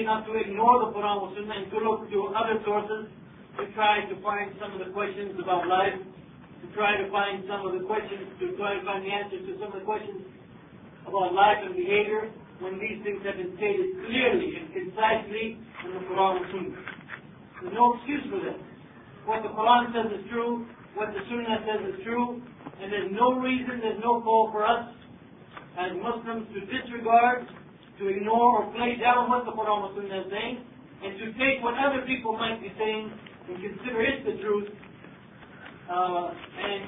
not to ignore the Quran or Sunnah and to look to other sources to try to find some of the questions about life, to try to find some of the questions, to try to find the answers to some of the questions about life and behavior, when these things have been stated clearly and concisely in the Quran and Sunnah. There's no excuse for that. What the Quran says is true, what the Sunnah says is true, and there's no reason, there's no call for us as Muslims to disregard to ignore or play down what the Quran and Sunnah is saying, and to take what other people might be saying and consider it the truth, uh, and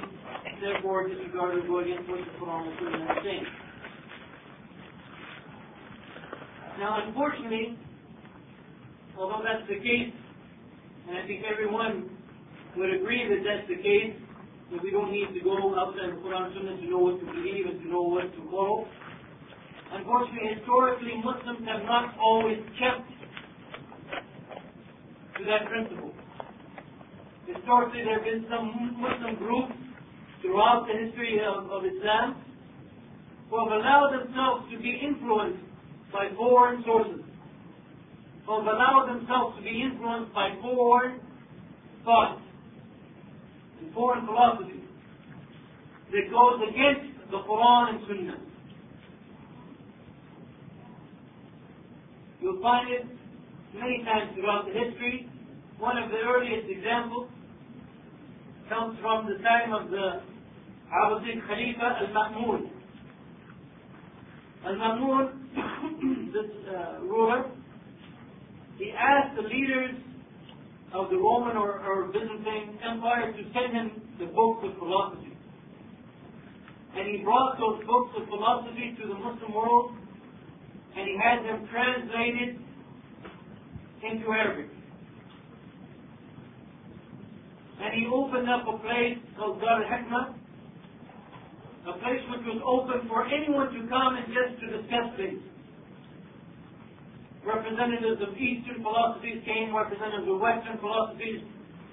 therefore disregard or go against what the Quran and Sunnah is saying. Now, unfortunately, although that's the case, and I think everyone would agree that that's the case, that we don't need to go outside the Quran and Sunnah to know what to believe and to know what to follow. Unfortunately, historically, Muslims have not always kept to that principle. Historically, there have been some Muslim groups throughout the history of, of Islam who have allowed themselves to be influenced by foreign sources, who have allowed themselves to be influenced by foreign thoughts and foreign philosophy that goes against the Quran and Sunnah. You'll find it many times throughout the history. One of the earliest examples comes from the time of the Abbasid Khalifa al-Ma'mun. Al-Ma'mun, this uh, ruler, he asked the leaders of the Roman or, or Byzantine Empire to send him the books of philosophy. And he brought those books of philosophy to the Muslim world and he had them translated into Arabic. And he opened up a place called Dar al-Hikmah, a place which was open for anyone to come and just to discuss things. Representatives of Eastern philosophies came, representatives of Western philosophies,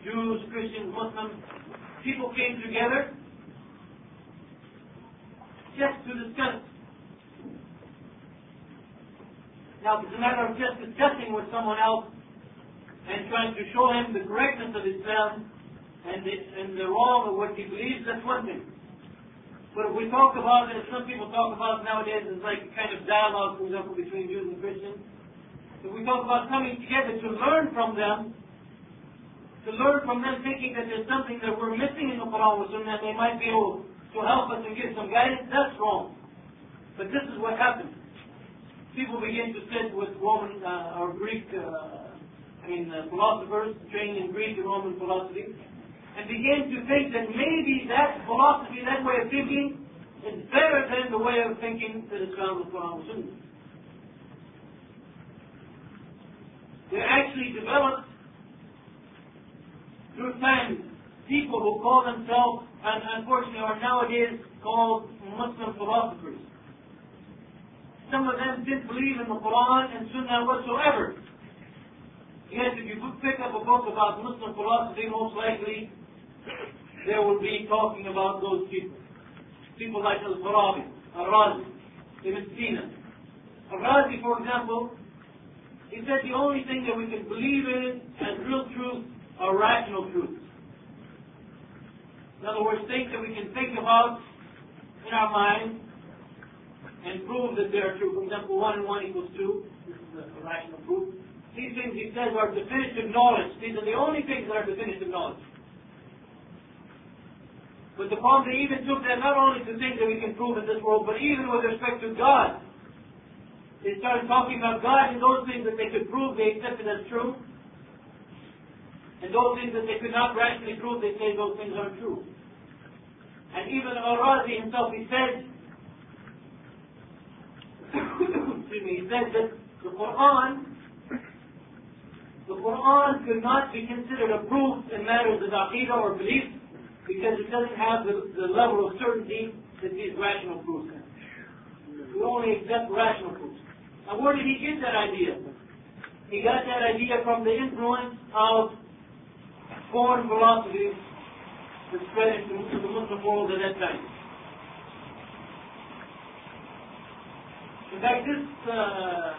Jews, Christians, Muslims. People came together just to discuss now, if it's a matter of just discussing with someone else and trying to show him the correctness of Islam and the, and the wrong of what he believes, that's one thing. But if we talk about it, as some people talk about nowadays, it's like a kind of dialogue, for example, between Jews and Christians. If we talk about coming together to learn from them, to learn from them thinking that there's something that we're missing in the Quran or Sunnah, they might be able to help us and give some guidance, that's wrong. But this is what happens people begin to sit with Roman uh, or Greek, uh, I mean, uh, philosophers trained in Greek and Roman philosophy, and begin to think that maybe that philosophy, that way of thinking, is better than the way of thinking that is found in the Quran Sunnah. They actually developed through time people who call themselves, and unfortunately are nowadays called Muslim philosophers some of them didn't believe in the Quran and Sunnah whatsoever. Yes, if you pick up a book about Muslim philosophy, most likely there will be talking about those people. People like Al-Farabi, Al-Razi, Ibn Sina. Al-Razi, for example, he said the only thing that we can believe in as real truth are rational truths. In other words, things that we can think about in our minds and prove that they are true. For example, 1 and 1 equals 2. This is a rational proof. These things, he says, are definitive knowledge. These are the only things that are definitive knowledge. But the problem, they even took that not only to things that we can prove in this world, but even with respect to God. They started talking about God and those things that they could prove, they accepted as true. And those things that they could not rationally prove, they say those things are true. And even Al-Razi himself, he said, he said that the Quran, the Quran could not be considered a proof in matters of aqidah or belief because it doesn't have the, the level of certainty that these rational proofs have. We only accept rational proofs. Now where did he get that idea? He got that idea from the influence of foreign philosophies that spread into the Muslim world at that time. In fact, this uh,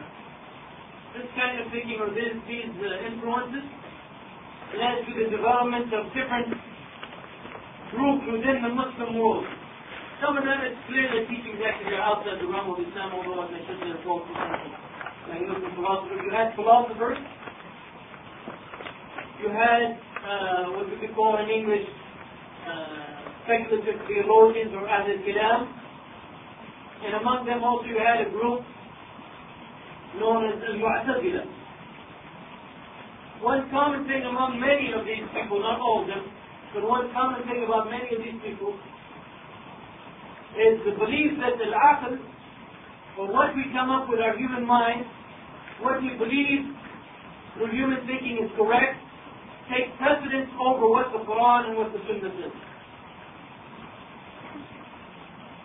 this kind of thinking or this, these uh, influences led to the development of different groups within the Muslim world. Some of them, it's clear that teachings actually are outside the realm of Islam, although as I said, they're called like Muslim philosophers. You had philosophers. You had uh, what we could call in English uh, speculative theologians or Ahl Kalam. And among them also you had a group known as Al-Mu'tazila. One common thing among many of these people, not all of them, but one common thing about many of these people is the belief that the aql, or what we come up with our human mind, what we believe through human thinking is correct, takes precedence over what the Quran and what the Sunnah says.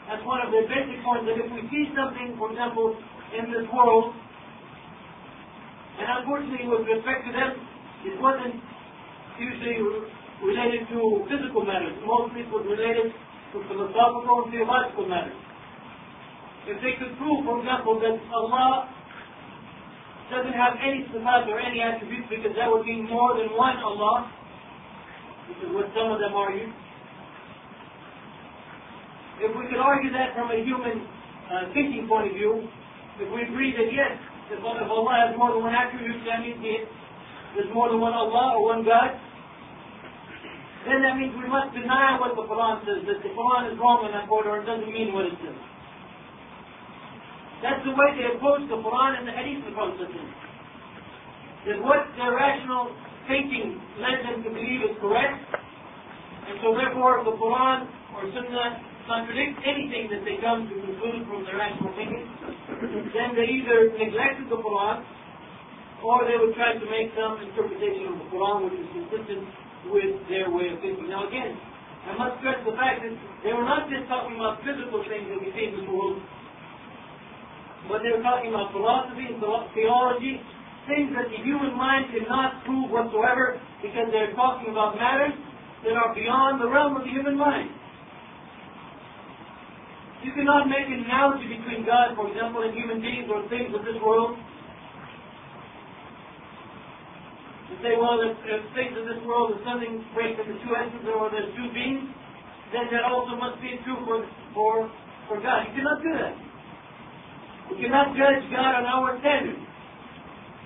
That's one of the basic points, that if we see something, for example, in this world, and unfortunately with respect to them, it wasn't usually related to physical matters. Mostly it was related to philosophical and theological matters. If they could prove, for example, that Allah doesn't have any sifat or any attributes because that would mean more than one Allah, which is what some of them argue. If we could argue that from a human uh, thinking point of view, if we agree that yes, if, Allah has more than one attribute, that means he, there's more than one Allah or one God, then that means we must deny what the Quran says, that the Quran is wrong in that order, it doesn't mean what it says. That's the way they approach the Quran and the Hadith of the. That what their rational thinking led them to believe is correct, and so therefore the Quran or Sunnah contradict anything that they come to conclude from their rational thinking, then they either neglected the Quran or they would try to make some interpretation of the Quran which is consistent with their way of thinking. Now again, I must stress the fact that they were not just talking about physical things that we see in this world, but they were talking about philosophy and theology, things that the human mind cannot prove whatsoever because they're talking about matters that are beyond the realm of the human mind. You cannot make an analogy between God, for example, and human beings or things of this world. You say, well, if, if things of this world is something break into two essence or there's two beings, then that also must be true for, for, for God. You cannot do that. You cannot judge God on our standards.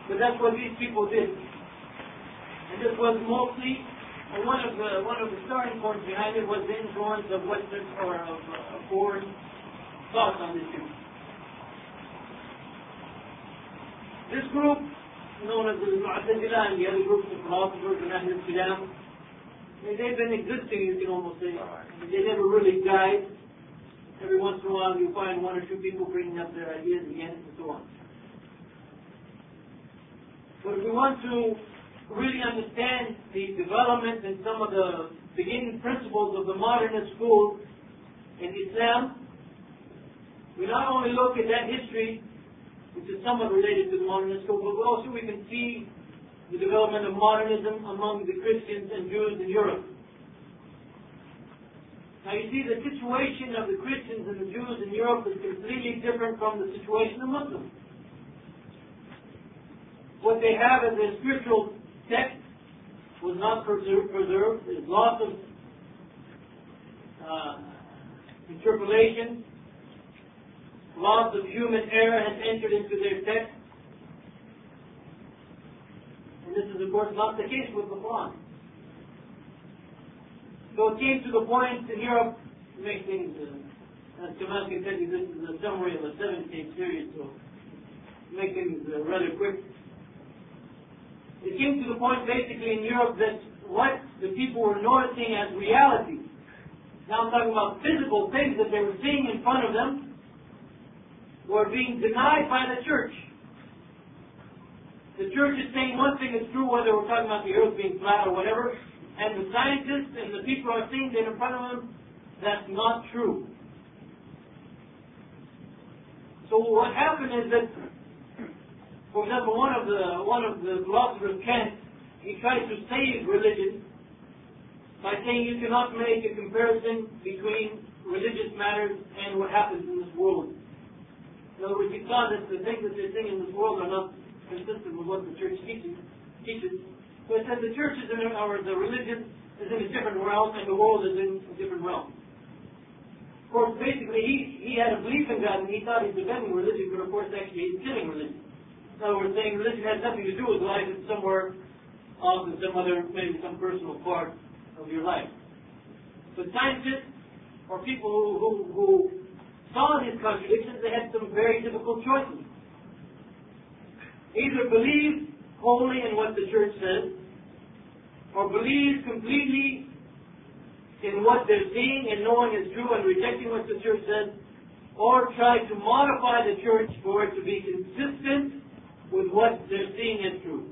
But that's what these people did. And this was mostly and one of the one of the starting points behind it was the influence of Western or of uh, foreign thought on this issue. This group, known as the Mu'tazila and the other groups of philosophers and Ahl Kalam, they've been existing, you can almost say. They never really died. Every once in a while you find one or two people bringing up their ideas again and so on. But if we want to really understand the development and some of the beginning principles of the modernist school in Islam, we not only look at that history, which is somewhat related to the modernist school, but also we can see the development of modernism among the Christians and Jews in Europe. Now you see the situation of the Christians and the Jews in Europe is completely different from the situation of Muslims. What they have as their spiritual text was not preserved. There's lots of uh, interpolation. Lots of human error has entered into their text. And this is, of course, not the case with the Quran. So it came to the point in Europe to make things, uh, as Kamal you, this is a summary of a seven-stage series, so make things uh, rather quick. It came to the point basically in Europe that what the people were noticing as reality, now I'm talking about physical things that they were seeing in front of them, were being denied by the church. The church is saying one thing is true, whether we're talking about the earth being flat or whatever, and the scientists and the people are seeing that in front of them, that's not true. So what happened is that for example, one of the one of the philosophers, Kant, he tries to save religion by saying you cannot make a comparison between religious matters and what happens in this world. In other words, he saw that the things that they're seeing in this world are not consistent with what the church teaches. teaches. But it says the church is in, a- or the religion is in a different realm and the world is in a different realm. Of course, basically, he, he had a belief in God and he thought he's defending religion, but of course, actually, he's killing religion. Other words, saying religion has nothing to do with life, it's somewhere off in some other, maybe some personal part of your life. But scientists or people who, who, who saw these contradictions, they had some very difficult choices. Either believe wholly in what the church says, or believe completely in what they're seeing and knowing is true and rejecting what the church says, or try to modify the church for it to be consistent with what they're seeing as true.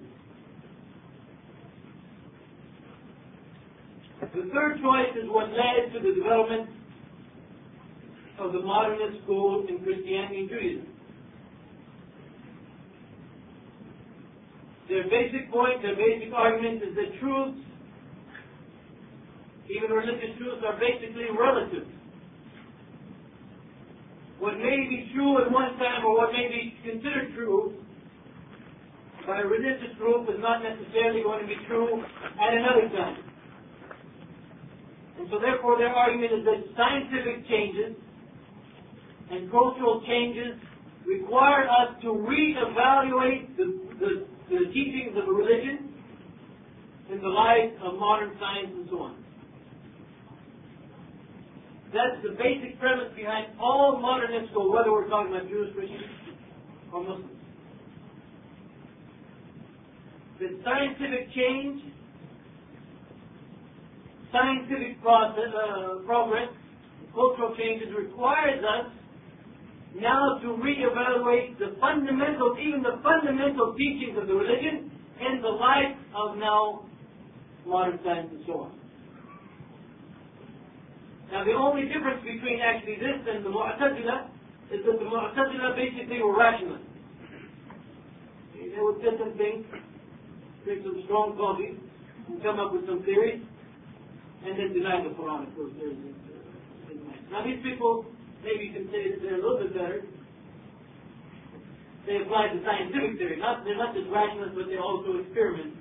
The third choice is what led to the development of the modernist school in Christianity and Judaism. Their basic point, their basic argument is that truths, even religious truths, are basically relative. What may be true at one time or what may be considered true by a religious group is not necessarily going to be true at another time. And so therefore their argument is that scientific changes and cultural changes require us to reevaluate the, the, the teachings of a religion in the light of modern science and so on. That's the basic premise behind all modernist school, whether we're talking about Jews, Christians, or Muslims. The scientific change, scientific process, uh, progress, cultural changes requires us now to reevaluate the fundamental, even the fundamental teachings of the religion in the light of now modern science and so on. Now the only difference between actually this and the Mu'tazila is that the Mu'tazila basically were rationalists. They would sit and think, drink some strong coffee, and come up with some theories, and then deny the Quran, of course. There's, uh, now these people, maybe you can say that they're a little bit better. They apply the scientific theory. Not, they're not just rationalists, but they also experiment.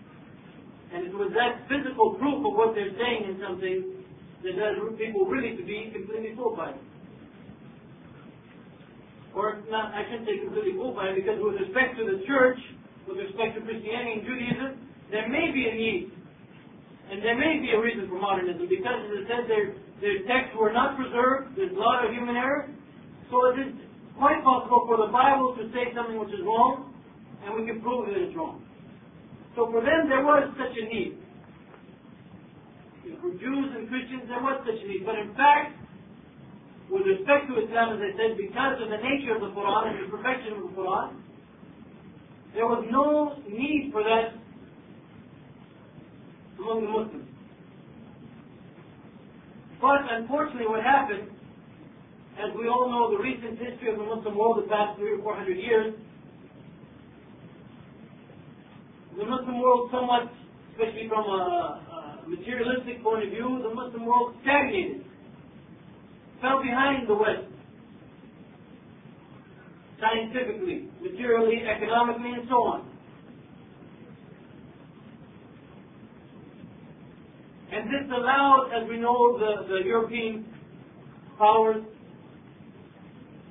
And it was that physical proof of what they're saying in something that does people really to be completely fooled by it. Or not, I shouldn't say completely fooled by it, because with respect to the church, with respect to Christianity and Judaism, there may be a need, and there may be a reason for modernism, because as I said, their, their texts were not preserved, there's a lot of human error, so it is quite possible for the Bible to say something which is wrong, and we can prove that it's wrong. So for them, there was such a need for Jews and Christians, there was such a need. But in fact, with respect to Islam, as I said, because of the nature of the Quran and the perfection of the Quran, there was no need for that among the Muslims. But unfortunately what happened, as we all know the recent history of the Muslim world the past three or four hundred years, the Muslim world somewhat, especially from a, materialistic point of view, the Muslim world stagnated, fell behind the West, scientifically, materially, economically, and so on. And this allowed, as we know, the, the European powers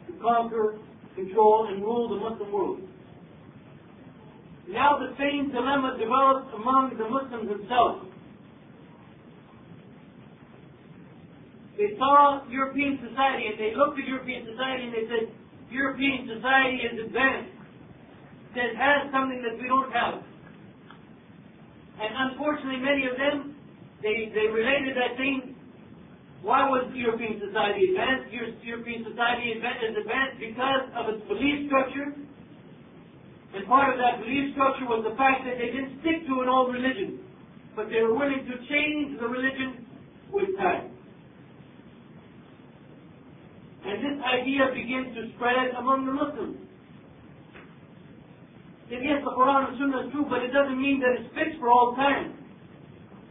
to conquer, control, and rule the Muslim world. Now the same dilemma developed among the Muslims themselves. They saw European society and they looked at European society and they said, European society is advanced. It has something that we don't have. And unfortunately, many of them, they, they related that thing. Why was European society advanced? European society is advanced because of its belief structure. And part of that belief structure was the fact that they didn't stick to an old religion, but they were willing to change the religion with time. And this idea begins to spread among the Muslims. And yes, the Quran and Sunnah is true, but it doesn't mean that it's fixed for all time.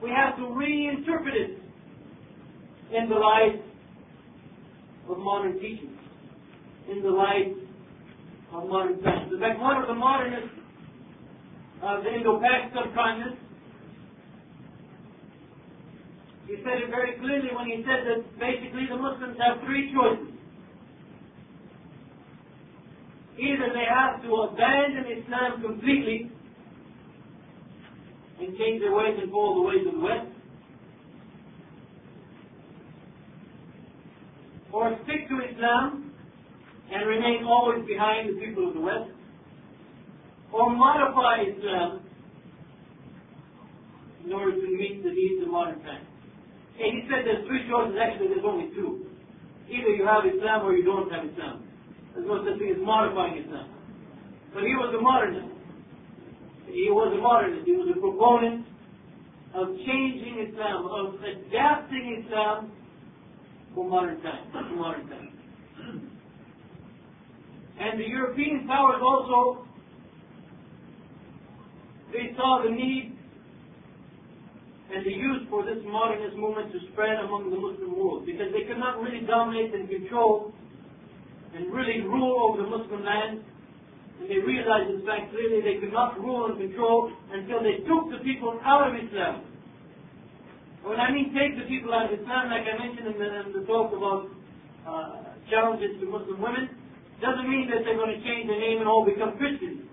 We have to reinterpret it in the light of modern teachings, in the light of modern science. In fact, one of the modernists of the Indo-Pak subcontinent. He said it very clearly when he said that basically the Muslims have three choices. Either they have to abandon Islam completely and change their ways and follow the ways of the West, or stick to Islam and remain always behind the people of the West, or modify Islam in order to meet the needs of modern times. And he said there's three choices, actually there's only two. Either you have Islam or you don't have Islam. There's no such thing as modifying Islam. But he was a modernist. He was a modernist. He was a proponent of changing Islam, of adapting Islam for modern times, modern times. And the European powers also, they saw the need and the use for this modernist movement to spread among the Muslim world because they could not really dominate and control and really rule over the Muslim land. And they realized, in fact, clearly they could not rule and control until they took the people out of Islam. When I mean take the people out of Islam, like I mentioned in the, in the talk about uh, challenges to Muslim women, doesn't mean that they're going to change their name and all become Christians.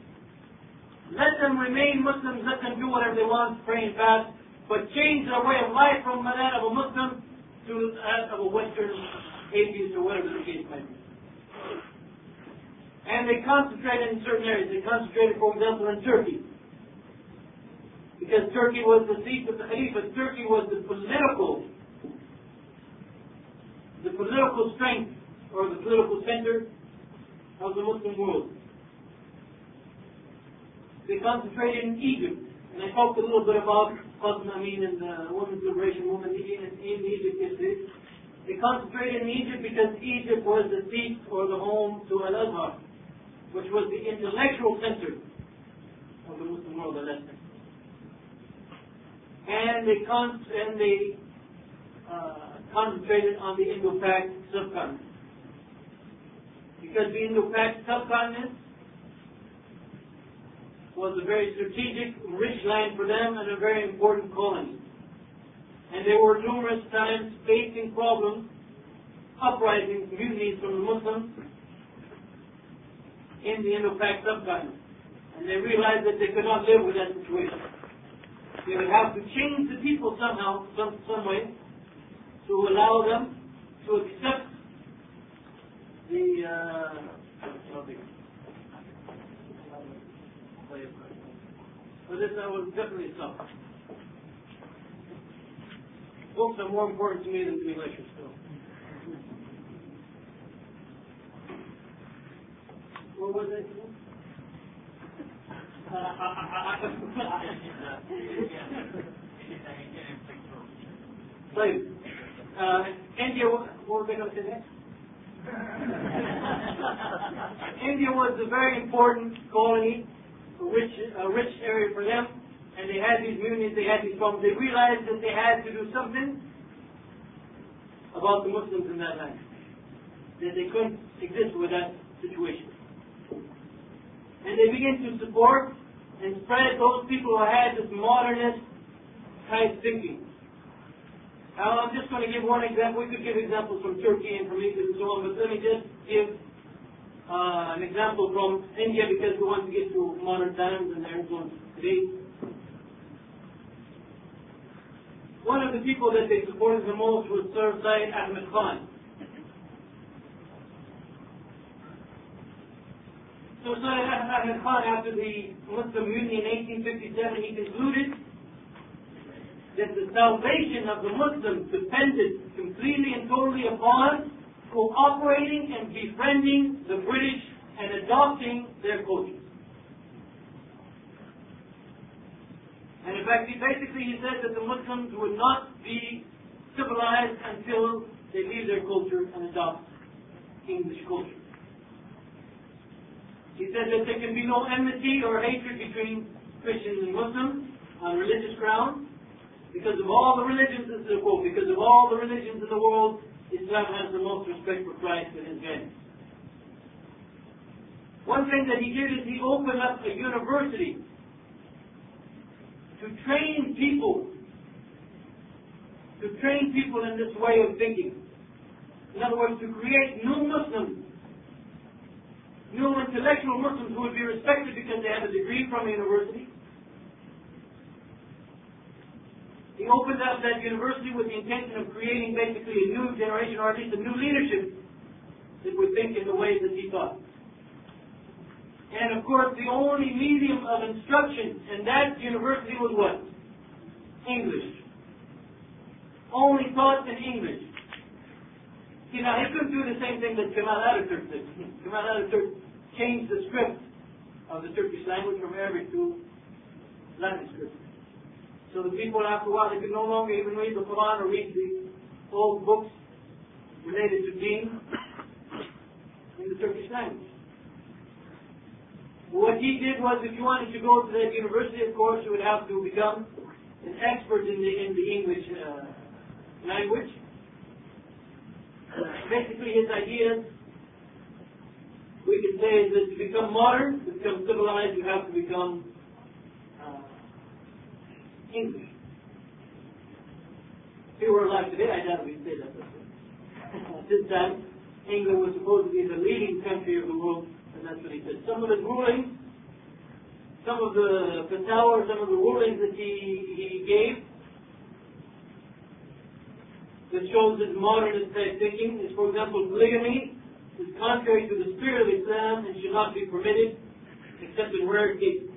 Let them remain Muslims, let them do whatever they want, pray and fast, but change their way of life from that of a Muslim to that of a Western atheist or whatever the case might be. And they concentrated in certain areas. They concentrated, for example, in Turkey. Because Turkey was the seat of the Khalifa. Turkey was the political, the political strength or the political center of the Muslim world. They concentrated in Egypt, and I talked a little bit about Qasim Amin and the Women's Liberation Movement in, Egypt yesterday. They concentrated in Egypt because Egypt was the seat or the home to Al-Azhar, which was the intellectual center of the Muslim world at that time. And they, con- and they uh, concentrated on the Indo-Pak subcontinent because the Indo-Pak subcontinent was a very strategic, rich land for them and a very important colony. And there were numerous times facing problems, uprisings, mutinies from the Muslims in the Indo-Pak subcontinent. And they realized that they could not live with that situation. They would have to change the people somehow, some, some way, to allow them to accept the uh, so this I was definitely stop. Books are more important to me than to be still. What was it? Uh, India, say next? India was a very important colony, a rich, a rich area for them, and they had these mutinies, they had these problems. They realized that they had to do something about the Muslims in that land, that they couldn't exist with that situation. And they began to support and spread those people who had this modernist type thinking. Now, I'm just going to give one example. We could give examples from Turkey and from Egypt and so on, but let me just give uh, an example from India because we want to get to modern times and their influence today. One of the people that they supported the most was Sir Syed Ahmed Khan. So Ahmed Khan, after the Muslim Mutiny in 1857, he concluded that the salvation of the Muslims depended completely and totally upon cooperating and befriending the British and adopting their culture. And in fact, he basically he said that the Muslims would not be civilized until they leave their culture and adopt English culture. He said that there can be no enmity or hatred between Christians and Muslims on religious grounds, because of all the religions, this is a quote, because of all the religions in the world, Islam has the most respect for Christ and his men. One thing that he did is he opened up a university to train people, to train people in this way of thinking. In other words, to create new Muslims, new intellectual Muslims who would be respected because they have a degree from a university. He opened up that university with the intention of creating basically a new generation, or at least a new leadership that would think in the way that he thought. And of course, the only medium of instruction in that university was what? English. Only taught in English. See, now he couldn't do the same thing that Kemal Ataturk did. Kemal Ataturk changed the script of the Turkish language from Arabic to Latin script. So the people, after a while, they could no longer even read the Quran or read the old books related to deen in the Turkish language. What he did was, if you wanted to go to that university, of course, you would have to become an expert in the in the English uh, language. Basically, his ideas, we can say, that to become modern, to become civilized, you have to become uh, English. If we were alive today, I doubt we'd say that. At this time, England was supposed to be the leading country of the world and that's what he said. Some of his rulings, some of the fatwa, some of the rulings that he, he gave, that shows his modernist type thinking is, for example, polygamy is contrary to the spirit of Islam and should not be permitted except in rare cases.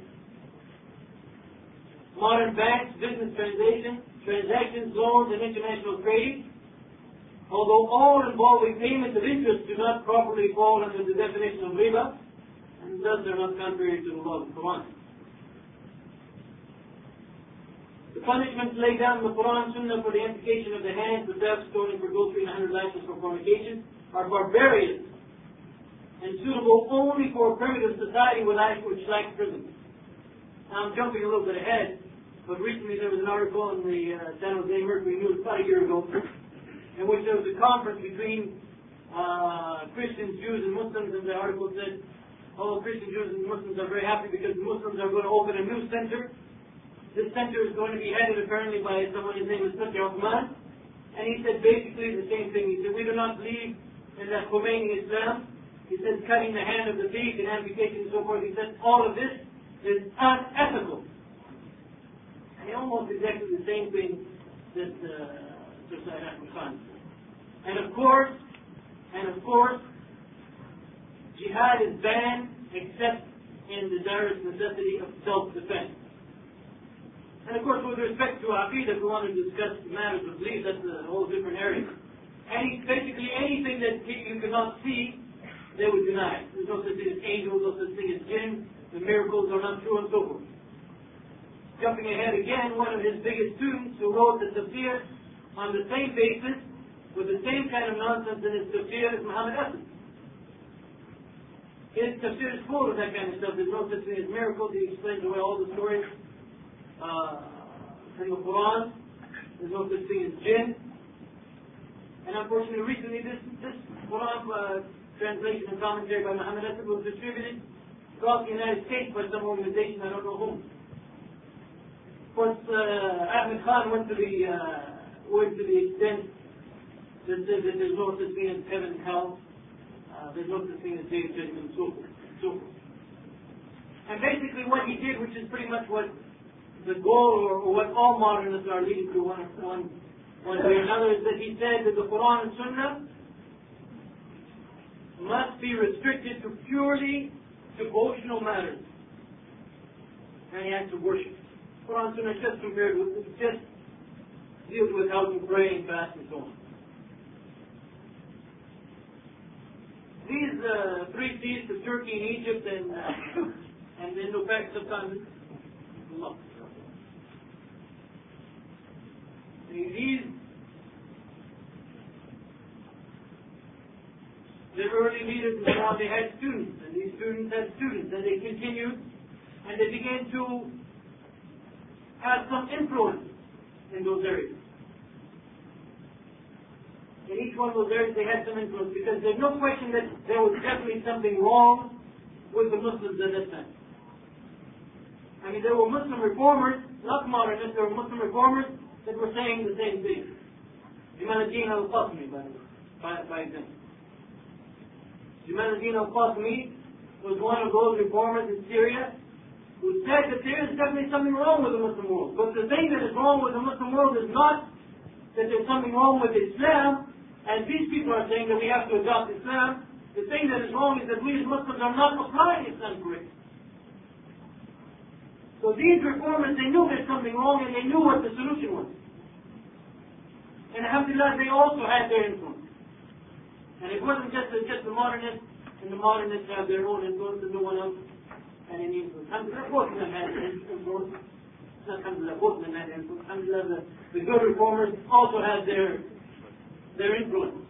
Modern banks, business transactions, transactions, loans, and international trading although all involving payment of interest do not properly fall under the definition of riba, and thus are not contrary to the law of the Quran. The punishments laid down in the Quran Sunnah for the amputation of the hands, the theft, stoning for adultery, and hundred lashes for fornication are barbarian and suitable only for a primitive society which lacks prison. Now I'm jumping a little bit ahead, but recently there was an article in the uh, San Jose Mercury News about a year ago in which there was a conference between uh, Christians, Jews, and Muslims, and the article said, oh, Christian Jews and Muslims are very happy because Muslims are going to open a new center. This center is going to be headed apparently by someone, his name is Mufti Uthman, and he said basically the same thing. He said, we do not believe in the Khomeini Islam. He said cutting the hand of the thief and amputation and so forth. He said all of this is unethical. And almost exactly the same thing that uh, and of course, and of course, jihad is banned except in the direst necessity of self-defense. And of course, with respect to Aqidah, if we want to discuss matters of belief, that's a whole different area. Any, basically anything that you cannot see, they would deny. There's no such thing as angels, no such thing as jinn, the miracles are not true, and so forth. Jumping ahead again, one of his biggest students who wrote the Tafsir on the same basis, with the same kind of nonsense in his tafsir as Muhammad Hassan. His tafsir is full of that kind of stuff. There's no such thing as miracles. He explains away all the stories uh, in the Quran. There's no such thing as jinn. And unfortunately, recently this, this Quran uh, translation and commentary by Muhammad Hassan was distributed across the United States by some organization, I don't know whom. Course, uh, Ahmed Khan went to the uh, or to the extent that, that, that there's no such thing as heaven and hell, uh, there's no such thing as day of judgment, and so forth. So forth. And basically what he did, which is pretty much what the goal or, or what all modernists are leading to one, one, one way or another, is that he said that the Quran and Sunnah must be restricted to purely devotional matters and acts of worship. Quran and Sunnah just compared with just deals with how to pray and fast and so on. These uh, three seas of Turkey and Egypt and uh, and Indo-Pak sometimes these the early leaders so on, they had students, and these students had students, and they continued, and they began to have some influence in those areas. In each one of those areas, they had some influence because there's no question that there was definitely something wrong with the Muslims at that time. I mean, there were Muslim reformers, not modernists, there were Muslim reformers that were saying the same thing. Jamal al-Din al-Qasmi, by, by, by al-Din al-Qasmi was one of those reformers in Syria who said that there is definitely something wrong with the Muslim world. But the thing that is wrong with the Muslim world is not that there's something wrong with Islam, and these people are saying that we have to adopt Islam. The thing that is wrong is that we as Muslims are not applying Islam correctly. So these reformers, they knew there's something wrong and they knew what the solution was. And alhamdulillah, they also had their influence. And it wasn't just the, just the modernists, and the modernists have their own influence and no one else had any influence. Both of them had influence. Not alhamdulillah, both of them had influence. Alhamdulillah, the, the good reformers also had their, their influence.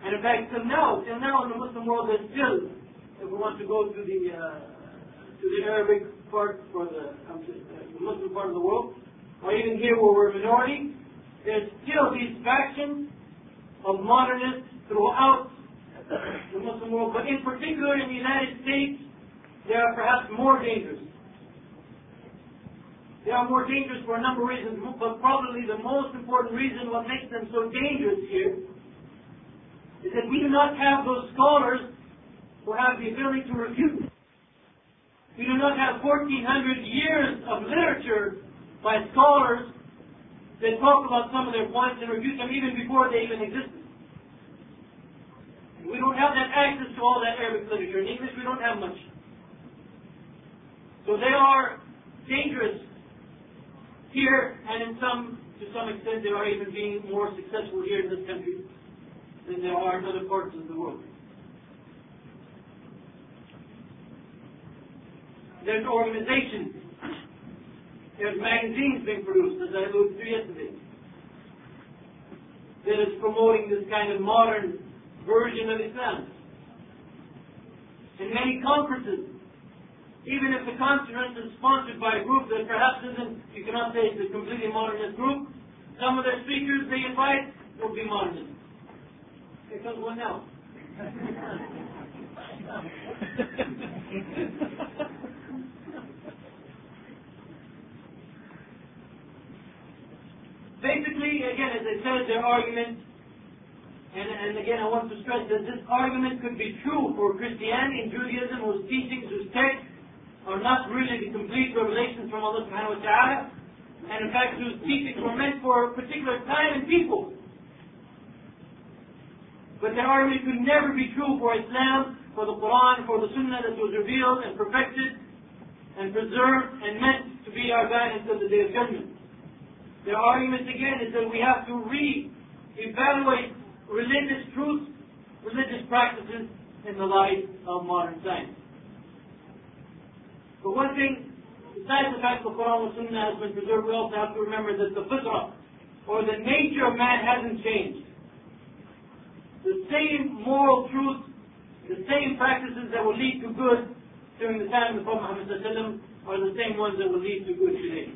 And in fact, till now, till now in the Muslim world, there's still, if we want to go to the, uh, to the Arabic part for the, the Muslim part of the world, or even here where we're a minority, there's still these factions of modernists throughout the Muslim world, but in particular in the United States, they are perhaps more dangerous. They are more dangerous for a number of reasons, but probably the most important reason what makes them so dangerous here is that we do not have those scholars who have the ability to refute. We do not have 1400 years of literature by scholars that talk about some of their points and refute them even before they even existed. We don't have that access to all that Arabic literature. In English, we don't have much. So they are dangerous here, and in some, to some extent, they are even being more successful here in this country than they are in other parts of the world. There's organizations there's magazines being produced, as I alluded to yesterday, that is promoting this kind of modern version of Islam. And many conferences, even if the conference is sponsored by a group that perhaps isn't, you cannot say it's a completely modernist group, some of their speakers they invite will be modernist. Here comes one now. Basically, again, as I said, their argument, and, and again, I want to stress that this argument could be true for Christianity and Judaism, whose teachings, whose texts are not really the complete revelations from Allah subhanahu wa ta'ala, and in fact, whose teachings were meant for a particular time and people. But their argument could never be true for Islam, for the Quran, for the Sunnah that was revealed and perfected and preserved and meant to be our guidance until the day of judgment. Their argument again is that we have to re-evaluate religious truths, religious practices in the light of modern science. But one thing, besides the fact that the Quran and Sunnah has been preserved, we also have to remember that the fitrah, or the nature of man hasn't changed. The same moral truths, the same practices that will lead to good during the time of the Prophet Muhammad are the same ones that will lead to good today.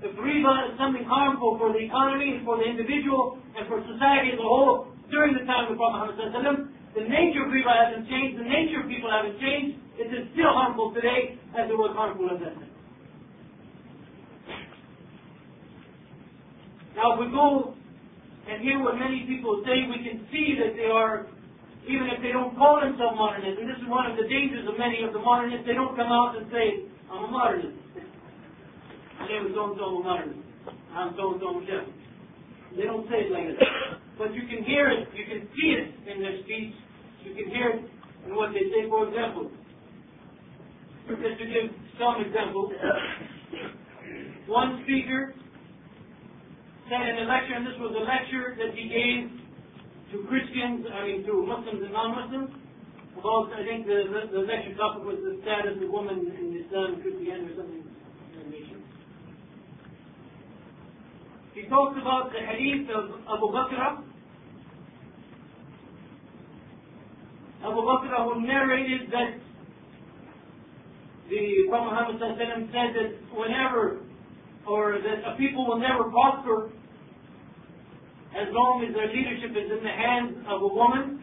If riba is something harmful for the economy, and for the individual, and for society as a whole during the time of the Prophet Muhammad the nature of riba hasn't changed, the nature of people haven't changed, it is still harmful today as it was harmful at that time. Now if we go and hear what many people say, we can see that they are, even if they don't call themselves modernists, and this is one of the dangers of many of the modernists, they don't come out and say, I'm a modernist. My name is so-and-so I'm so-and-so Michelle. They don't say it like that. But you can hear it, you can see it in their speech, you can hear it in what they say, for example. Just to give some examples, one speaker said in a lecture, and this was a lecture that he gave to Christians, I mean to Muslims and non-Muslims, about, I think the, the, the lecture topic was the status of women in Islam and Christianity or something He talks about the hadith of Abu Bakr. Abu Bakr who narrated that the Prophet Muhammad said that whenever, or that a people will never prosper as long as their leadership is in the hands of a woman.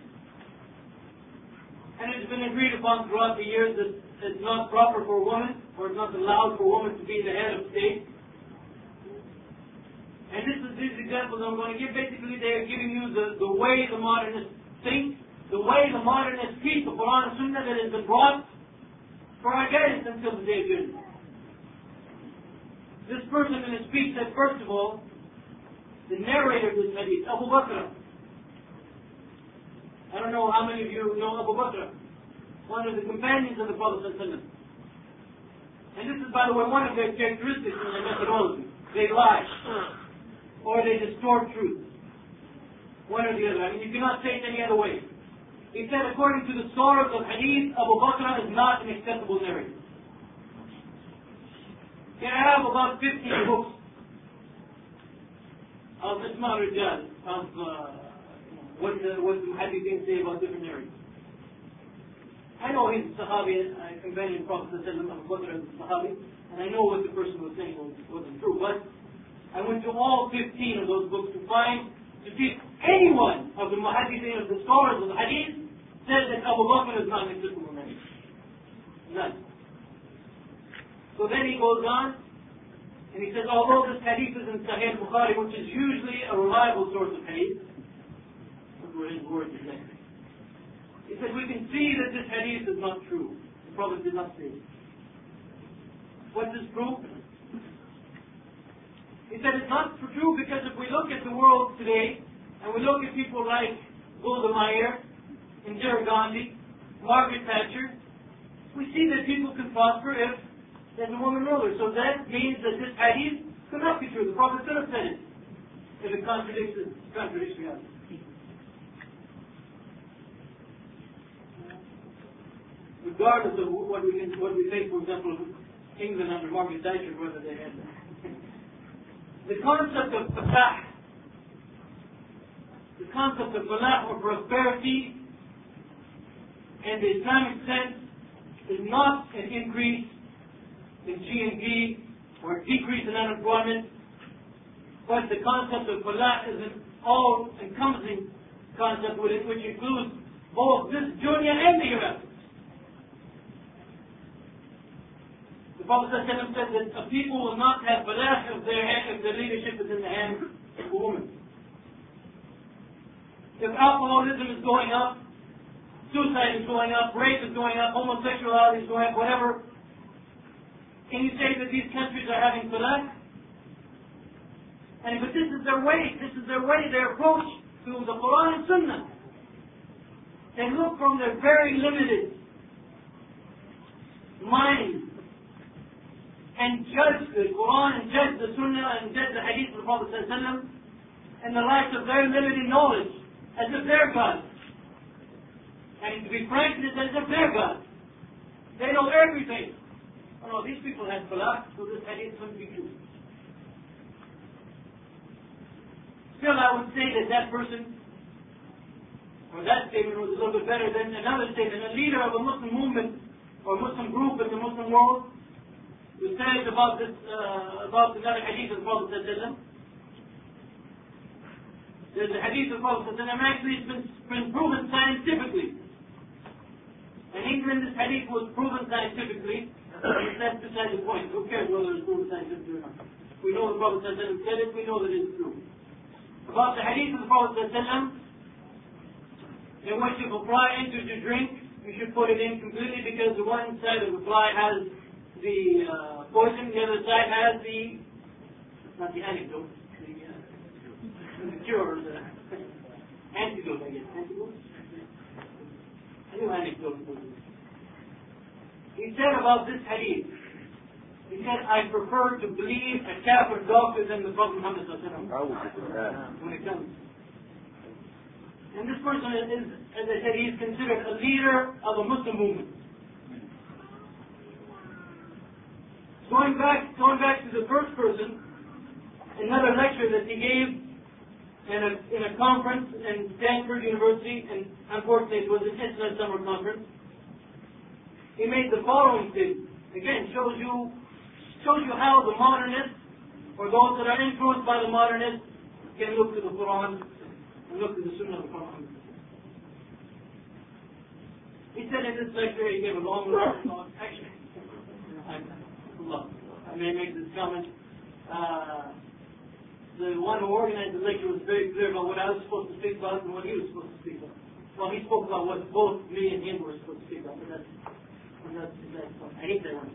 And it's been agreed upon throughout the years that it's not proper for a woman, or it's not allowed for a woman to be the head of state. And this is these examples I'm going to give. Basically, they are giving you the, the way the modernists think, the way the modernists treat the Quran and Sunnah that has been brought for our guidance until the day of judgment. This person in his speech said, first of all, the narrator of this hadith, Abu Bakr. I don't know how many of you know Abu Bakr, one of the companions of the Prophet. And this is, by the way, one of their characteristics in their methodology. They lie hmm. Or they distort truth. One or the other. I mean, you cannot say it any other way. He said, according to the scholars of hadith, Abu Bakr is not an acceptable narrator. They have about 15 books of Ismail Rijal, of uh, what the, what the Muhaddithin say about different narrators. I know he's a Sahabi, a companion Prophet Abu Bakr is a Sahabi, and I know what the person was saying was, wasn't true, but I went to all 15 of those books to find, to see if anyone of the muhaddithin, of the scholars of the hadith, said that Abu Bakr is not acceptable name. None. So then he goes on, and he says, although this hadith is in Sahih Bukhari, which is usually a reliable source of hadith, those his words again. He says, we can see that this hadith is not true. The Prophet did not say it. What's this proof? He said it's not true because if we look at the world today, and we look at people like Golda Meir, Indira Gandhi, Margaret Thatcher, we see that people can prosper if there's a woman ruler. So that means that this hadith could not be true. The Prophet said it if it contradicts, it, contradicts reality. Regardless of what we what we think, for example, England under Margaret Thatcher, whether they had the concept of fatah, the concept of falah or prosperity in the Islamic sense is not an increase in GNP or decrease in unemployment, but the concept of falah is an all-encompassing concept which includes both this dunya and the hereafter. Prophet said that a people will not have falah if their, if their leadership is in the hands of a woman. If alcoholism is going up, suicide is going up, rape is going up, homosexuality is going up, whatever, can you say that these countries are having falah? And but this is their way, this is their way, their approach to the Quran and Sunnah. They look from their very limited mind and judge the Quran and judge the Sunnah and judge the Hadith of the Prophet in the light of their limited knowledge as if they're God. And to be frank, it's as if they're God. They know everything. Oh no, these people have falah, so this hadith couldn't be true. Still, I would say that that person, or that statement was a little bit better than another statement. A leader of a Muslim movement or Muslim group in the Muslim world we said about this, uh, about another hadith of the Prophet There's a hadith of the Prophet actually it's been, been proven scientifically. In England, this hadith was proven scientifically. That's beside the point. Who cares whether it's proven scientifically or not? We know the Prophet said it, we know that it's true. About the hadith of the Prophet in which if a fly enters your drink, you should put it in completely because the one side of the fly has the uh, poison, the other side has the, not the antidote, the, uh, the cure, the antidote, I guess. Antidote? A new this. He said about this hadith, he said, I prefer to believe a kafir doctor than the Prophet Muhammad when it comes. And this person is, as I said, he is considered a leader of a Muslim movement. Going back, going back to the first person, another lecture that he gave in a, in a conference in Stanford University, and unfortunately it was an Islam summer conference. He made the following statement. Again, shows you, shows you how the modernists, or those that are influenced by the modernists, can look to the Quran and look to the Sunnah of the Quran. He said in this lecture, he gave a long, long talk. Actually, look, I may make this comment. Uh, the one who organized the lecture was very clear about what I was supposed to speak about and what he was supposed to speak about. Well, he spoke about what both me and him were supposed to speak about, but that's, that's, that's I hate that one.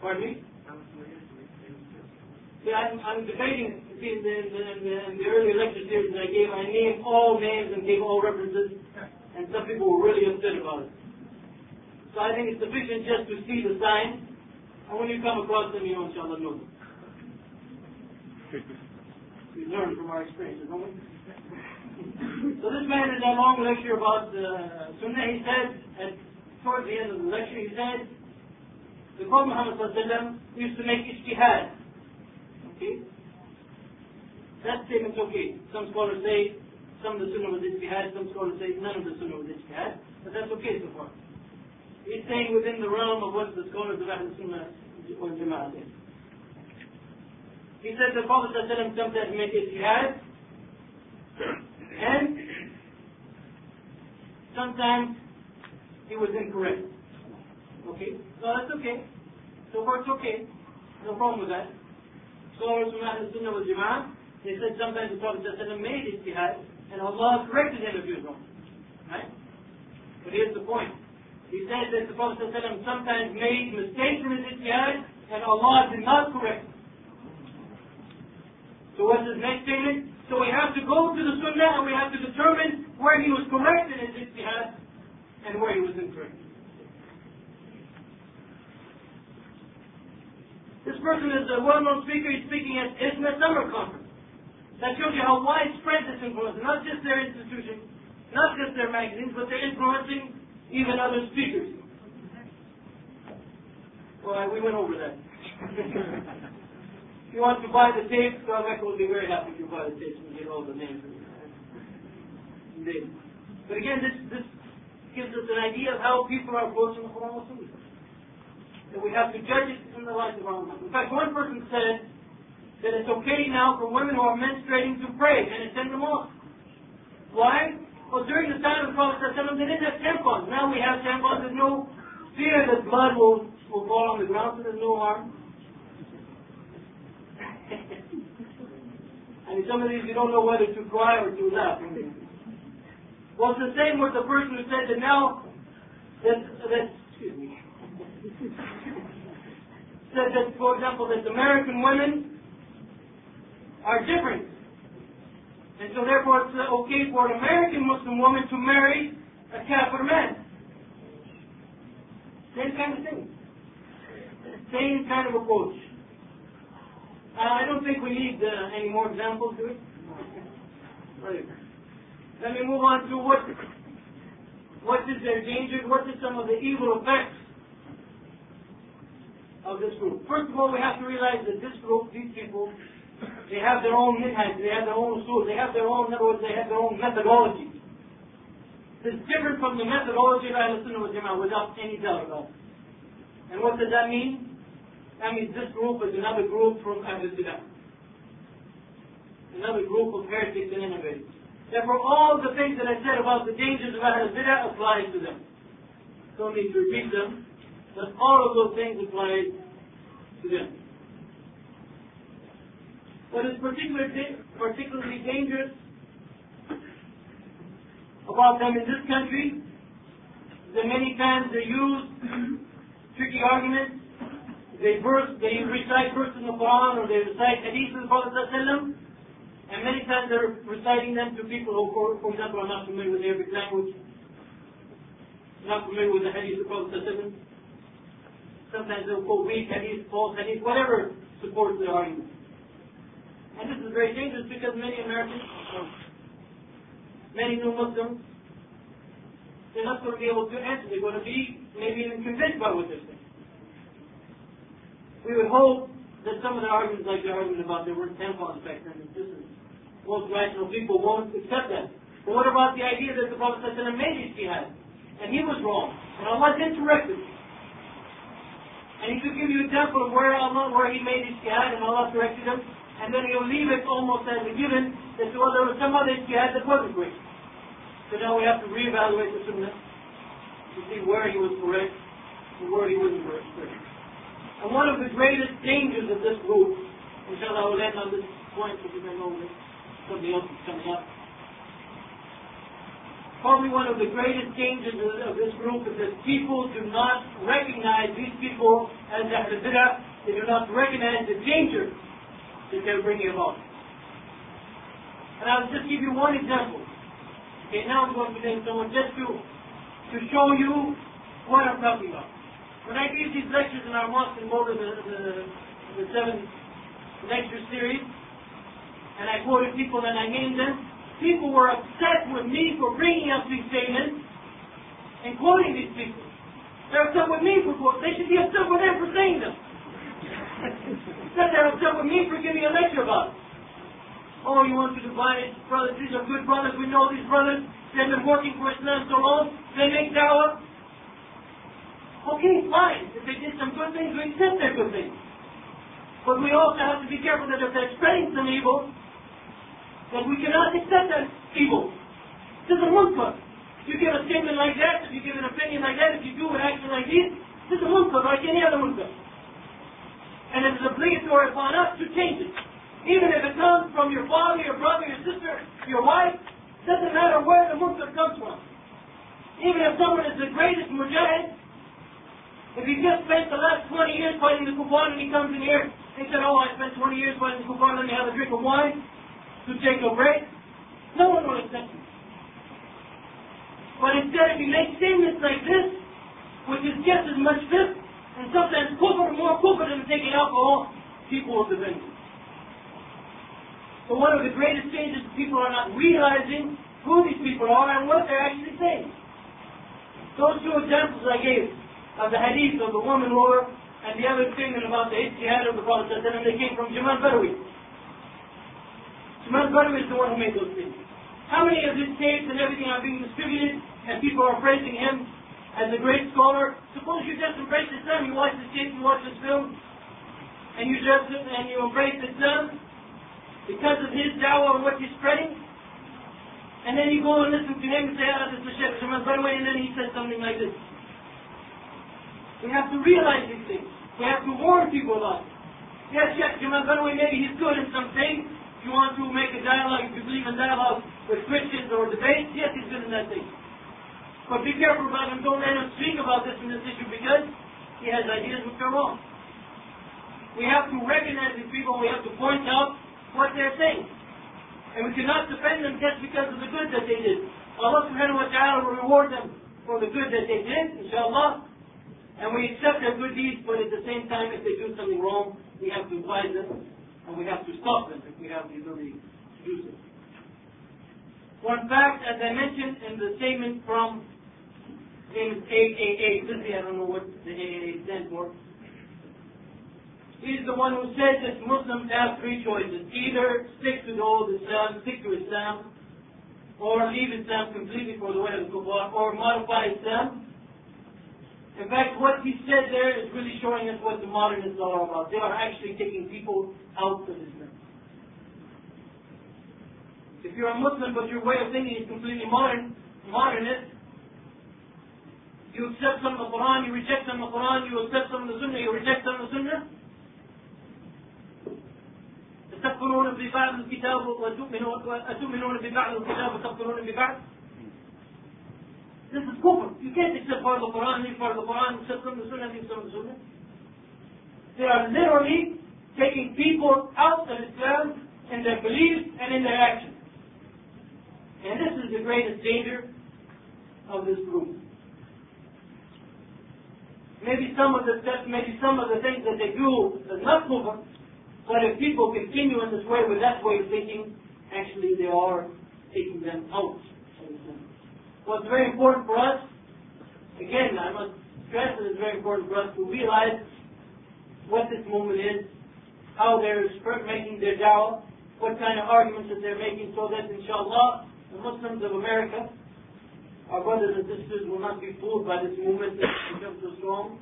Pardon me? Yeah, I'm, I'm debating. See, in the, in, the, in, the, earlier lecture series that I gave, I named all names and gave all references, and some people were really upset about it. So I think it's sufficient just to see the signs, and when you come across them, you inshallah know them. We learn from our experiences, don't we? so this man in that long lecture about uh, Sunnah, he said, at, towards the end of the lecture, he said, the Prophet Muhammad used to make ijtihad. Okay? That statement's okay. Some scholars say some of the Sunnah was ijtihad, some scholars say none of the Sunnah was ijtihad, but that's okay so far. He's staying within the realm of what the scholars of Ahl Sunnah Jama'ah say. He said the Prophet sometimes made ijtihad, and sometimes he was incorrect. Okay? So that's okay. So far it's okay. No problem with that. Scholars from Ahl Sunnah wal Jama'ah, they said sometimes the Prophet made ijtihad and Allah corrected him if he was wrong. Right? But here's the point. He said that the Prophet sometimes made mistakes in his ijtihad and Allah did not correct. So what's his next statement? So we have to go to the Sunnah and we have to determine where he was correct in his ijtihad and where he was incorrect. This person is a well-known speaker. He's speaking at ISNA Summer Conference. That shows you how widespread this influence is. Not just their institution, not just their magazines, but they're influencing even other speakers. Well, we went over that. if you want to buy the tapes, Rebecca will be very happy if you buy the tapes and get all the names. But again, this, this gives us an idea of how people are approaching the Quran Sunnah that we have to judge it in the light of our In fact, one person said that it's okay now for women who are menstruating to pray and attend the mosque. Why? Well, during the time of the Prophet they didn't have tampons. Now we have tampons. There's no fear that blood will, will fall on the ground, so there's no harm. and some of these you don't know whether to cry or to laugh. Well, it's the same with the person who said that now that, that excuse me, said that, for example, that American women are different. And so therefore it's okay for an American Muslim woman to marry a Kafir man. Same kind of thing. Same kind of approach. Uh, I don't think we need uh, any more examples, do we? Let me move on to what what is their danger, what are some of the evil effects of this group. First of all, we have to realize that this group, these people, they have their own minhaj, they have their own usul, they have their own, words, they have their own methodology. It's different from the methodology of Ahl Sunnah Jama'ah without any doubt about it. And what does that mean? That means this group is another group from Ahl Sunnah. Another group of heretics and innovators. Therefore, all the things that I said about the dangers of Ahl Bidah apply to them. Don't need to repeat them. But all of those things apply to them. What is particularly, particularly dangerous about them in this country is that many times they use tricky arguments. They verse, they recite verses in the Quran or they recite hadith of the Prophet and many times they're reciting them to people who, for, for example, are not familiar with Arabic language, not familiar with the hadith of the Prophet Sometimes they'll quote weak hadith, false hadith, whatever supports their argument. And this is very dangerous because many Americans, many new Muslims, they're not going to be able to answer. They're going to be maybe even convinced by what they're saying. We would hope that some of the arguments, like the argument about there were tampons back then, this is most rational people won't accept that. But what about the idea that the Prophet made ijtihad? And he was wrong. And Allah did correct him. And he could give you an example of where Allah, where he made ijtihad and Allah corrected him, and then he'll leave it almost as a given that well, there was some other ijtihad that wasn't great. So now we have to reevaluate the sunnah to see where he was correct and where he wasn't correct. And one of the greatest dangers of this group, inshallah I will end on this point because I know that something else is coming up. Probably one of the greatest dangers of this group is that people do not recognize these people as Ahl. They do not recognize the danger that they're bringing about. And I'll just give you one example. Okay, now I'm going to name someone just to, to show you what I'm talking about. When I gave these lectures in our mosque in Boulder, the, the, the seven lecture series, and I quoted people and I named them, people were upset with me for bringing up these statements and quoting these people. They're upset with me for quoting. They should be upset with them for saying them. Instead, they're upset with me for giving a lecture about it. Oh, you want to divide brothers? These are good brothers. We know these brothers. They've been working for Islam so long. They make dawah. Okay, fine. If they did some good things, we accept their good things. But we also have to be careful that if they're spreading some evil, that we cannot accept that evil. This is a munkar. If you give a statement like that, if you give an opinion like that, if you do an action like this, this is a munkar like any other munkar. And it is obligatory upon us to change it. Even if it comes from your father, your brother, your sister, your wife, doesn't matter where the munkar comes from. Even if someone is the greatest mujahid, if he just spent the last 20 years fighting the kuffar and he comes in here he said, oh, I spent 20 years fighting the kuffar, let me have a drink of wine to take a break. No one will accept him. But instead, if he makes statements like this, which is just as much this, and sometimes more kufr than taking alcohol, people will defend it. So one of the greatest changes is people are not realizing who these people are and what they're actually saying. Those two examples I gave of the hadith of the woman ruler and the other statement about the ijtihad of the Prophet and they came from Jamal Badawi. Jamal Badawi is the one who made those statements. How many of his tapes and everything are being distributed and people are praising him as a great scholar? Suppose you just embrace Islam, you watch the tape, you watch this film, and you just and you embrace Islam because of his dawah and what he's spreading, and then you go and listen to him and say, ah, this is Sheikh Jamal Badawi, and then he says something like this. We have to realize these things. We have to warn people about it. Yes, Sheikh Jamal Badawi, maybe he's good in some things. If you want to make a dialogue, if you believe in dialogue with Christians or debate, yes, he's good in that thing. But be careful about him. Don't let him speak about this in this issue because he has ideas which are wrong. We have to recognize these people. And we have to point out what they're saying. And we cannot defend them just because of the good that they did. Allah subhanahu wa ta'ala will reward them for the good that they did, inshallah. And we accept their good deeds, but at the same time, if they do something wrong, we have to advise them, and we have to stop them if we have the ability to do so. One fact, as I mentioned in the statement from name is AAA, I don't know what the AAA stands for. He's the one who says that Muslims have three choices. Either stick to the old Islam, stick to Islam, or leave Islam completely for the way of the Kuffar, or modify Islam, in fact, what he said there is really showing us what the modernists are all about. They are actually taking people out of Islam. If you're a Muslim but your way of thinking is completely modern, modernist, you accept some of the Quran, you reject some of the Quran, you accept some of the Sunnah, you reject some of the Sunnah. تكفرون ببعض الكتاب وتؤمنون ببعض الكتاب وتكفرون ببعض this is kufr. You can't accept part of the Quran, leave part of the Quran, accept some of the Sunnah, leave some of the Sunnah. They are literally taking people out of Islam in their beliefs and in their actions. And this is the greatest danger of this group. Maybe some of the steps, maybe some of the things that they do is not kufr, but if people continue in this way with that way of thinking, actually they are taking them out. What's very important for us, again, I must stress that it's very important for us to realize what this movement is, how they're making their dawah, what kind of arguments that they're making, so that inshallah, the Muslims of America, our brothers and sisters will not be fooled by this movement that becomes so strong.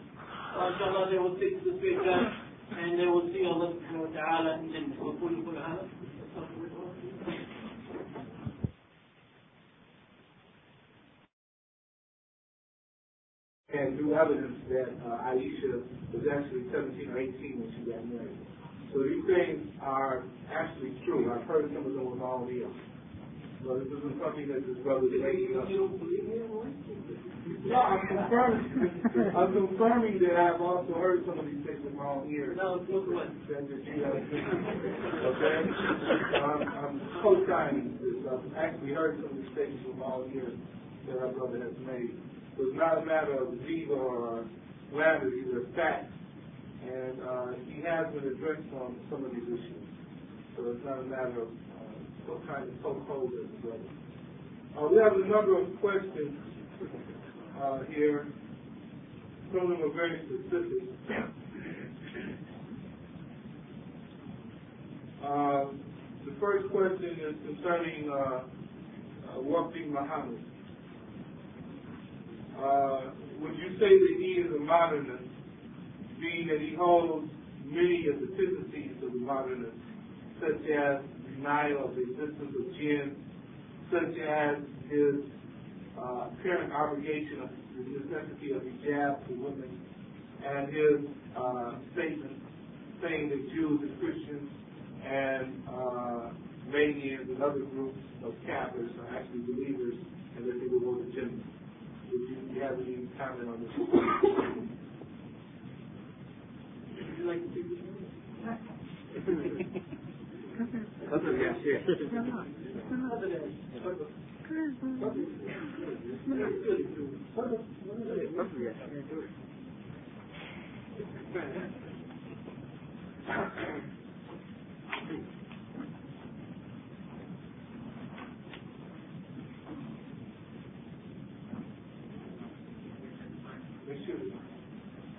Inshallah, they will stick the straight and they will see Allah subhanahu wa ta'ala in Jannah. And new evidence that uh, Aisha was actually 17 or 18 when she got married. So these things are actually true. I've heard some of them with all of ears. This isn't something that this brother making up. You don't believe me? No, I'm confirming. I'm confirming that I've also heard some of these things with my own ears. No, look what. That that you have, okay? So I'm, I'm co-signing this. I've actually heard some of these statements with my own ears that our brother has made. So it's not a matter of diva or slander, these are facts. And uh, he has been addressed on some of these issues. So it's not a matter of what kind of holes at the. Uh, we have a number of questions uh, here. Some of them are very specific. Uh, the first question is concerning uh, uh, Wafdi Muhammad. Uh, would you say that he is a modernist, being that he holds many of the tendencies of the modernist, such as denial of the existence of jinn, such as his uh, apparent obligation of the necessity of hijab for women, and his uh, statement saying that Jews and Christians and uh, Magians and other groups of Catholics are actually believers and that they will go to Jannah. Would you, do you have any comment on this? Would you like to take 他是电视。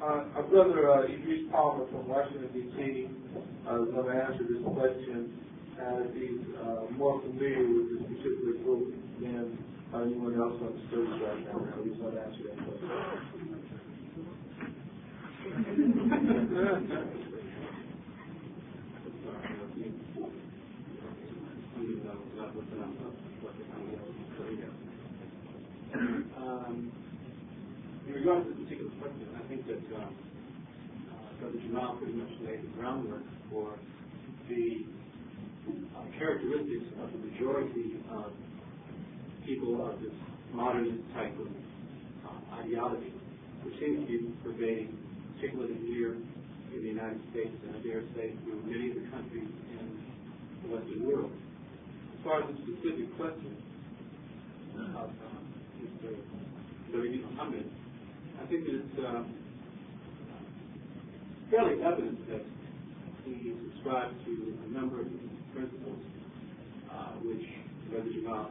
Uh, our brother uh, Idris Palmer from Washington, D.C. Uh, is going to answer this question as he's uh, more familiar with this particular group than anyone else on the stage right now. So he's going to answer that question. Um, in regards to this particular question, I think that um, uh, Brother Jamal pretty much laid the groundwork for the uh, characteristics of the majority of people of this modernist type of uh, ideology, which seems to be pervading, particularly here in the United States, and I dare say through many of the countries in the Western world. As far as the specific question of uh, Mr. Muhammad, I think that it's uh, fairly evident that he subscribes to a number of principles uh, which Brother Jamal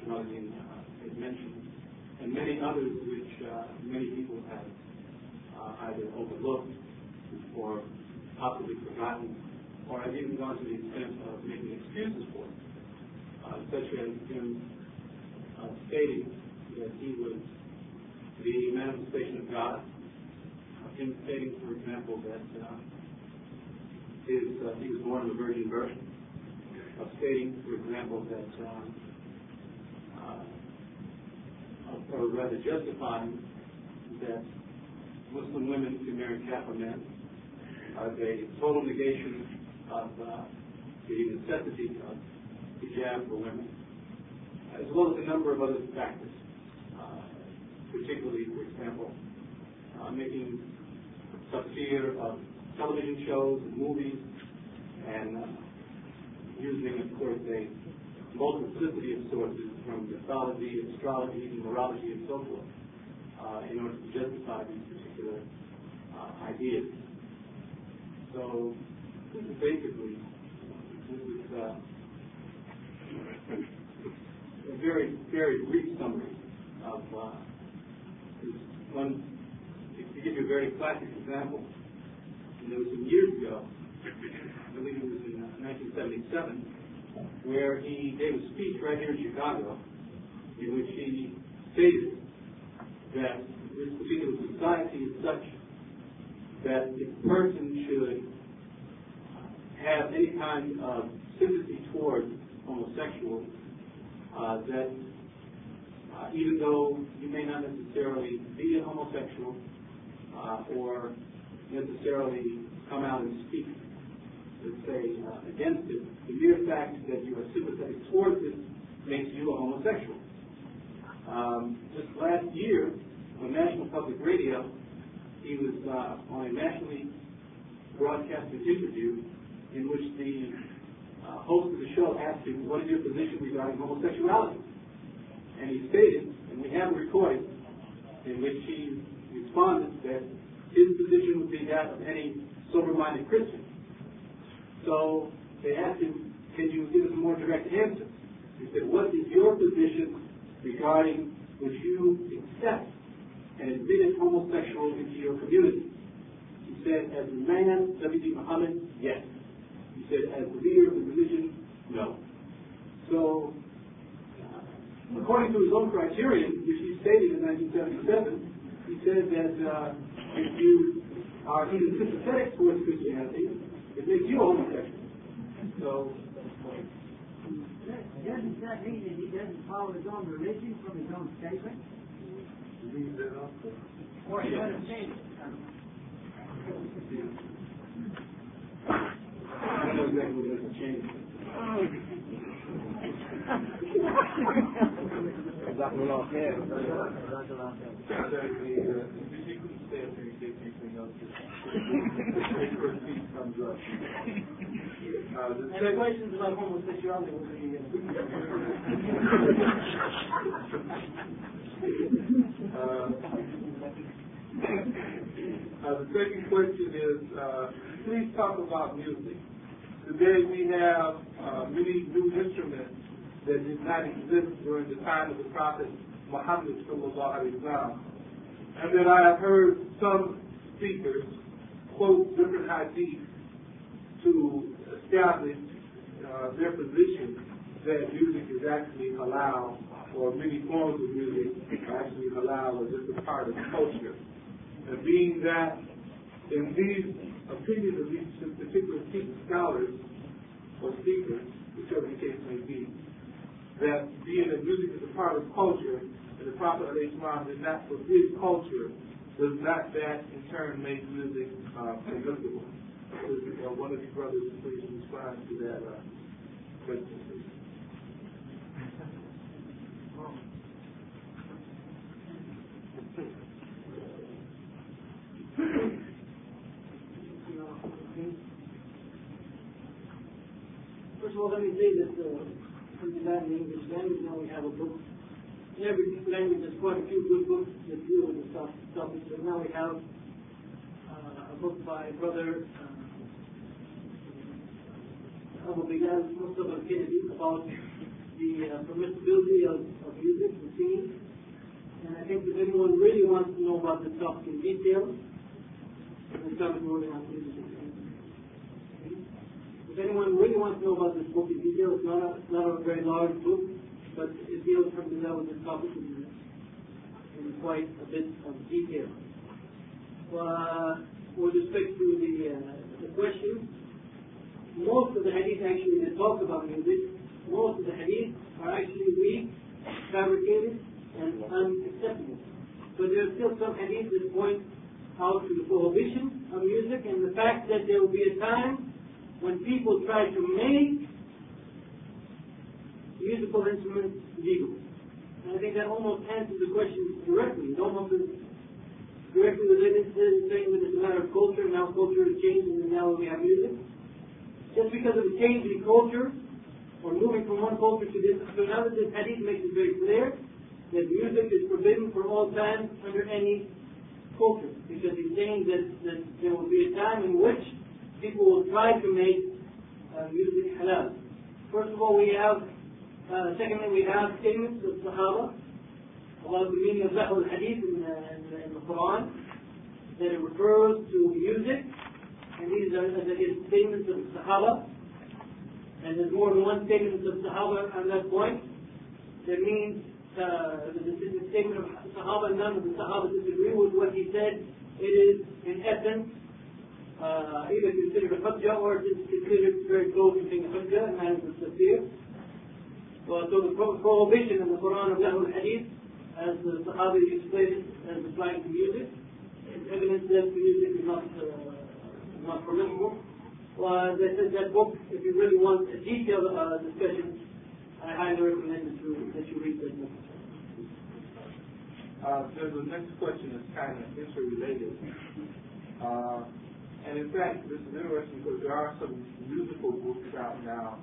Jamaluddin uh, has mentioned, and many others which uh, many people have uh, either overlooked or possibly forgotten, or have even gone to the extent of making excuses for uh, such as him uh, stating that he was the manifestation of God, him stating, for example, that uh, his, uh, he was born of a virgin birth, of stating, for example, that, um, uh, or rather justifying that Muslim women can marry Catholic men, as a total negation of uh, the necessity of hijab for women, as well as a number of other factors, uh, particularly, for example, uh, making tafsir of television shows and movies, and uh, using, of course, a multiplicity of sources from mythology, astrology, numerology, and so forth, uh, in order to justify these particular uh, ideas. So, this is basically, this is uh, a very, very brief summary of uh, this one. To give you a very classic example, there was some years ago, I believe it was in uh, 1977, where he gave a speech right here in Chicago, in which he stated that this particular society is such that a person should have any kind of sympathy towards homosexuals, uh, that uh, even though you may not necessarily be a homosexual uh, or necessarily come out and speak, let's say, uh, against it, the mere fact that you are sympathetic towards it makes you a homosexual. Um, just last year, on National Public Radio, he was uh, on a nationally broadcasted interview in which the uh, host of the show asked him, what is your position regarding homosexuality? And he stated, and we have a recording, in which he responded that his position would be that of any sober-minded Christian. So they asked him, can you give us a more direct answer? He said, what is your position regarding would you accept and admit a homosexual into your community? He said, as a man, W.D. Muhammad, yes. He said, as the leader of the religion, no. So, uh, according to his own criterion, which he stated in 1977, he said that uh, if you are even sympathetic towards Christianity, it makes you homosexual. So, doesn't that mean that he doesn't follow his own religion from his own statement? Or he doesn't change it? I don't know exactly what it change. About homosexuality uh, the second question is, uh, please talk about music. Today we have uh, many new instruments that did not exist during the time of the Prophet Muhammad and that I have heard some speakers quote different hadiths to establish uh, their position that music is actually allowed, or many forms of music are actually allowed, or just a part of culture. And being that in these opinions of these particular scholars or speakers, whichever the case may be, that being that music is a part of culture, and the Prophet of Islam did not forbid culture, does not that in turn make music uh, permissible? Could, uh, one of you brothers please respond to that uh, question. First of all, let me say that uh, the in language, now we have a book. In every language, there's quite a few good books that deal with this topic. But now we have uh, a book by brother uh, Abu Bilal Mustafa Kanadi about the uh, permissibility of, of music and singing. And I think if anyone really wants to know about this topic in detail, then music and singing. If anyone really wants to know about this book in detail, it's not a, it's not a very large book, but it deals from the level of this topic in, in quite a bit of detail. Uh, with respect to the, uh, the question, most of the hadith actually that talk about music, most of the hadith are actually weak, fabricated, and unacceptable. But there are still some hadith that point out to the prohibition of music and the fact that there will be a time when people try to make musical instruments legal. And I think that almost answers the question directly. It almost is directly related to saying that it's a matter of culture, and now culture is changing, and now we have music. Just because of a change in culture, or moving from one culture to this to another, this hadith makes it very clear that music is forbidden for all time under any culture. Because he's saying that, that there will be a time in which people will try to make uh, music halal. First of all, we have, uh, secondly, we have statements of Sahaba about the meaning of Lahw al-Hadith in, the- in, the- in the Quran, that it refers to music, and these are, statements of Sahaba, and there's more than one statement of Sahaba on that point. That means uh, the, the statement of Sahaba, none of the Sahaba disagree with what he said. It is, in essence, uh, either considered a hujjah or it's considered very close to being a hujjah, is the tafsir. Well, so the pro- prohibition in the Quran of Lahw hadith as the Sahabi explained it, as applying to music, is evidence that music is not, uh, not permissible. Well, as I said, that book, if you really want a detailed uh, discussion, I highly recommend that you, that you read that book. Uh, there's a next question is kind of interrelated. Uh, and in fact, this is interesting because there are some musical groups out now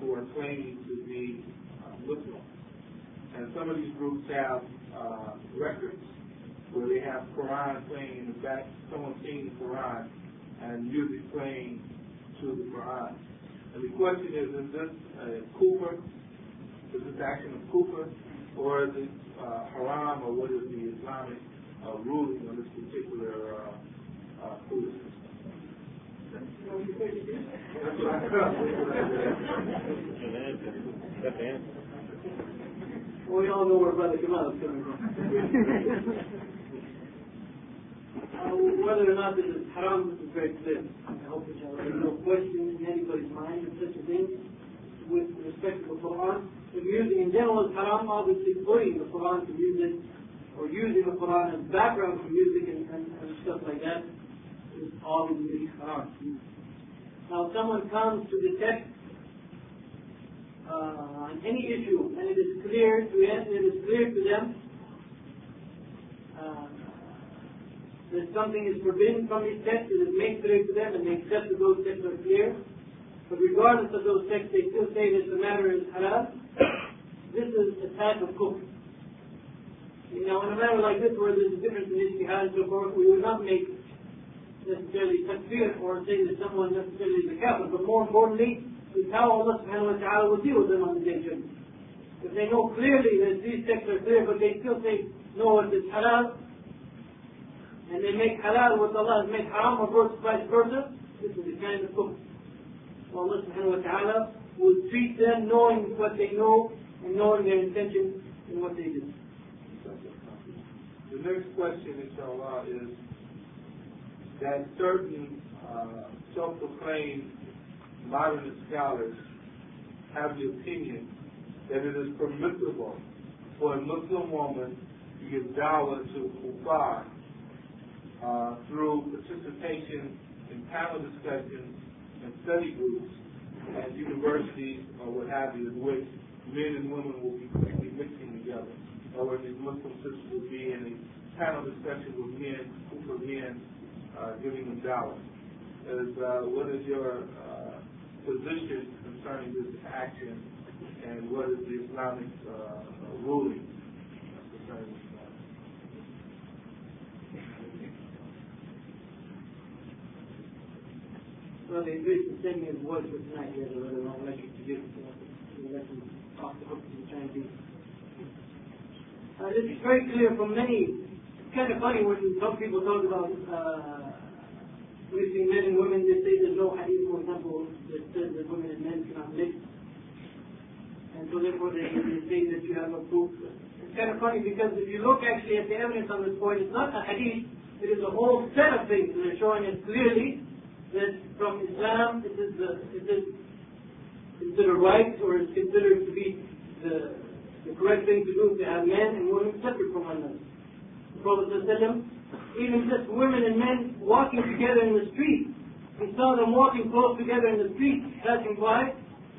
who are claiming to be uh, Muslim. And some of these groups have uh, records where they have Quran playing in the back, someone singing the Quran, and music playing to the Quran. And the question is, is this a kufr? Is this action of kufr? Or is it uh, haram, or what is the Islamic uh, ruling on this particular uh, uh, foolishness? That's what I Well, we all know where Brother Kamal is coming from. uh, whether or not this is haram, this is very clear. I hope that there's no question in anybody's mind of such a thing with respect to the Quran. The music in general is haram, obviously putting the Quran to music or using the Quran as background for music and, and, and stuff like that is. Now, someone comes to the text uh, on any issue, and it is clear to it is clear to them uh, that something is forbidden from these texts, it is made clear to them, and they accept that those texts are clear. But regardless of those texts, they still say that the matter is halal. This is a type of kufr. You know, in a matter like this, where there's a difference in ijtihad and so forth, we would not make necessarily takfir or say that someone necessarily is a kafir, but more importantly, is how Allah subhanahu wa ta'ala will deal with them on the day of judgment. If they know clearly that these texts are clear, but they still say, no, it is halal, and they make halal what Allah has made haram, or vice versa, this is the kind of kufr. So Allah subhanahu wa ta'ala will treat them knowing what they know and knowing their intention and what they do. The next question, inshallah, is that certain uh, self-proclaimed modernist scholars have the opinion that it is permissible for a Muslim woman to give dawah to kuffar uh, through participation in panel discussions and study groups at universities or what have you, in which men and women will be quickly mixing together. Or where these Muslim sisters will be in a panel discussion with men, Kufa men, uh, giving them dawah. Is, uh, what is your uh, position concerning this action and what is the Islamic uh, ruling concerning this? Well, to send me a voice for tonight. He has a rather long lecture to give. So we'll let him talk to try and. Uh, this is very clear from many. It's kind of funny when some people talk about uh, mixing men and women. They say there's no hadith, for example, that says that women and men cannot mix. And so therefore they, they say that you have a proof. It's kind of funny because if you look actually at the evidence on this point, it's not a hadith. It is a whole set of things that are showing us clearly that from Islam it is, the, it is considered right or is considered to be the, the correct thing to do to have men and women separate from one another. The Prophet even just women and men walking together in the street, he saw them walking close together in the street, passing by.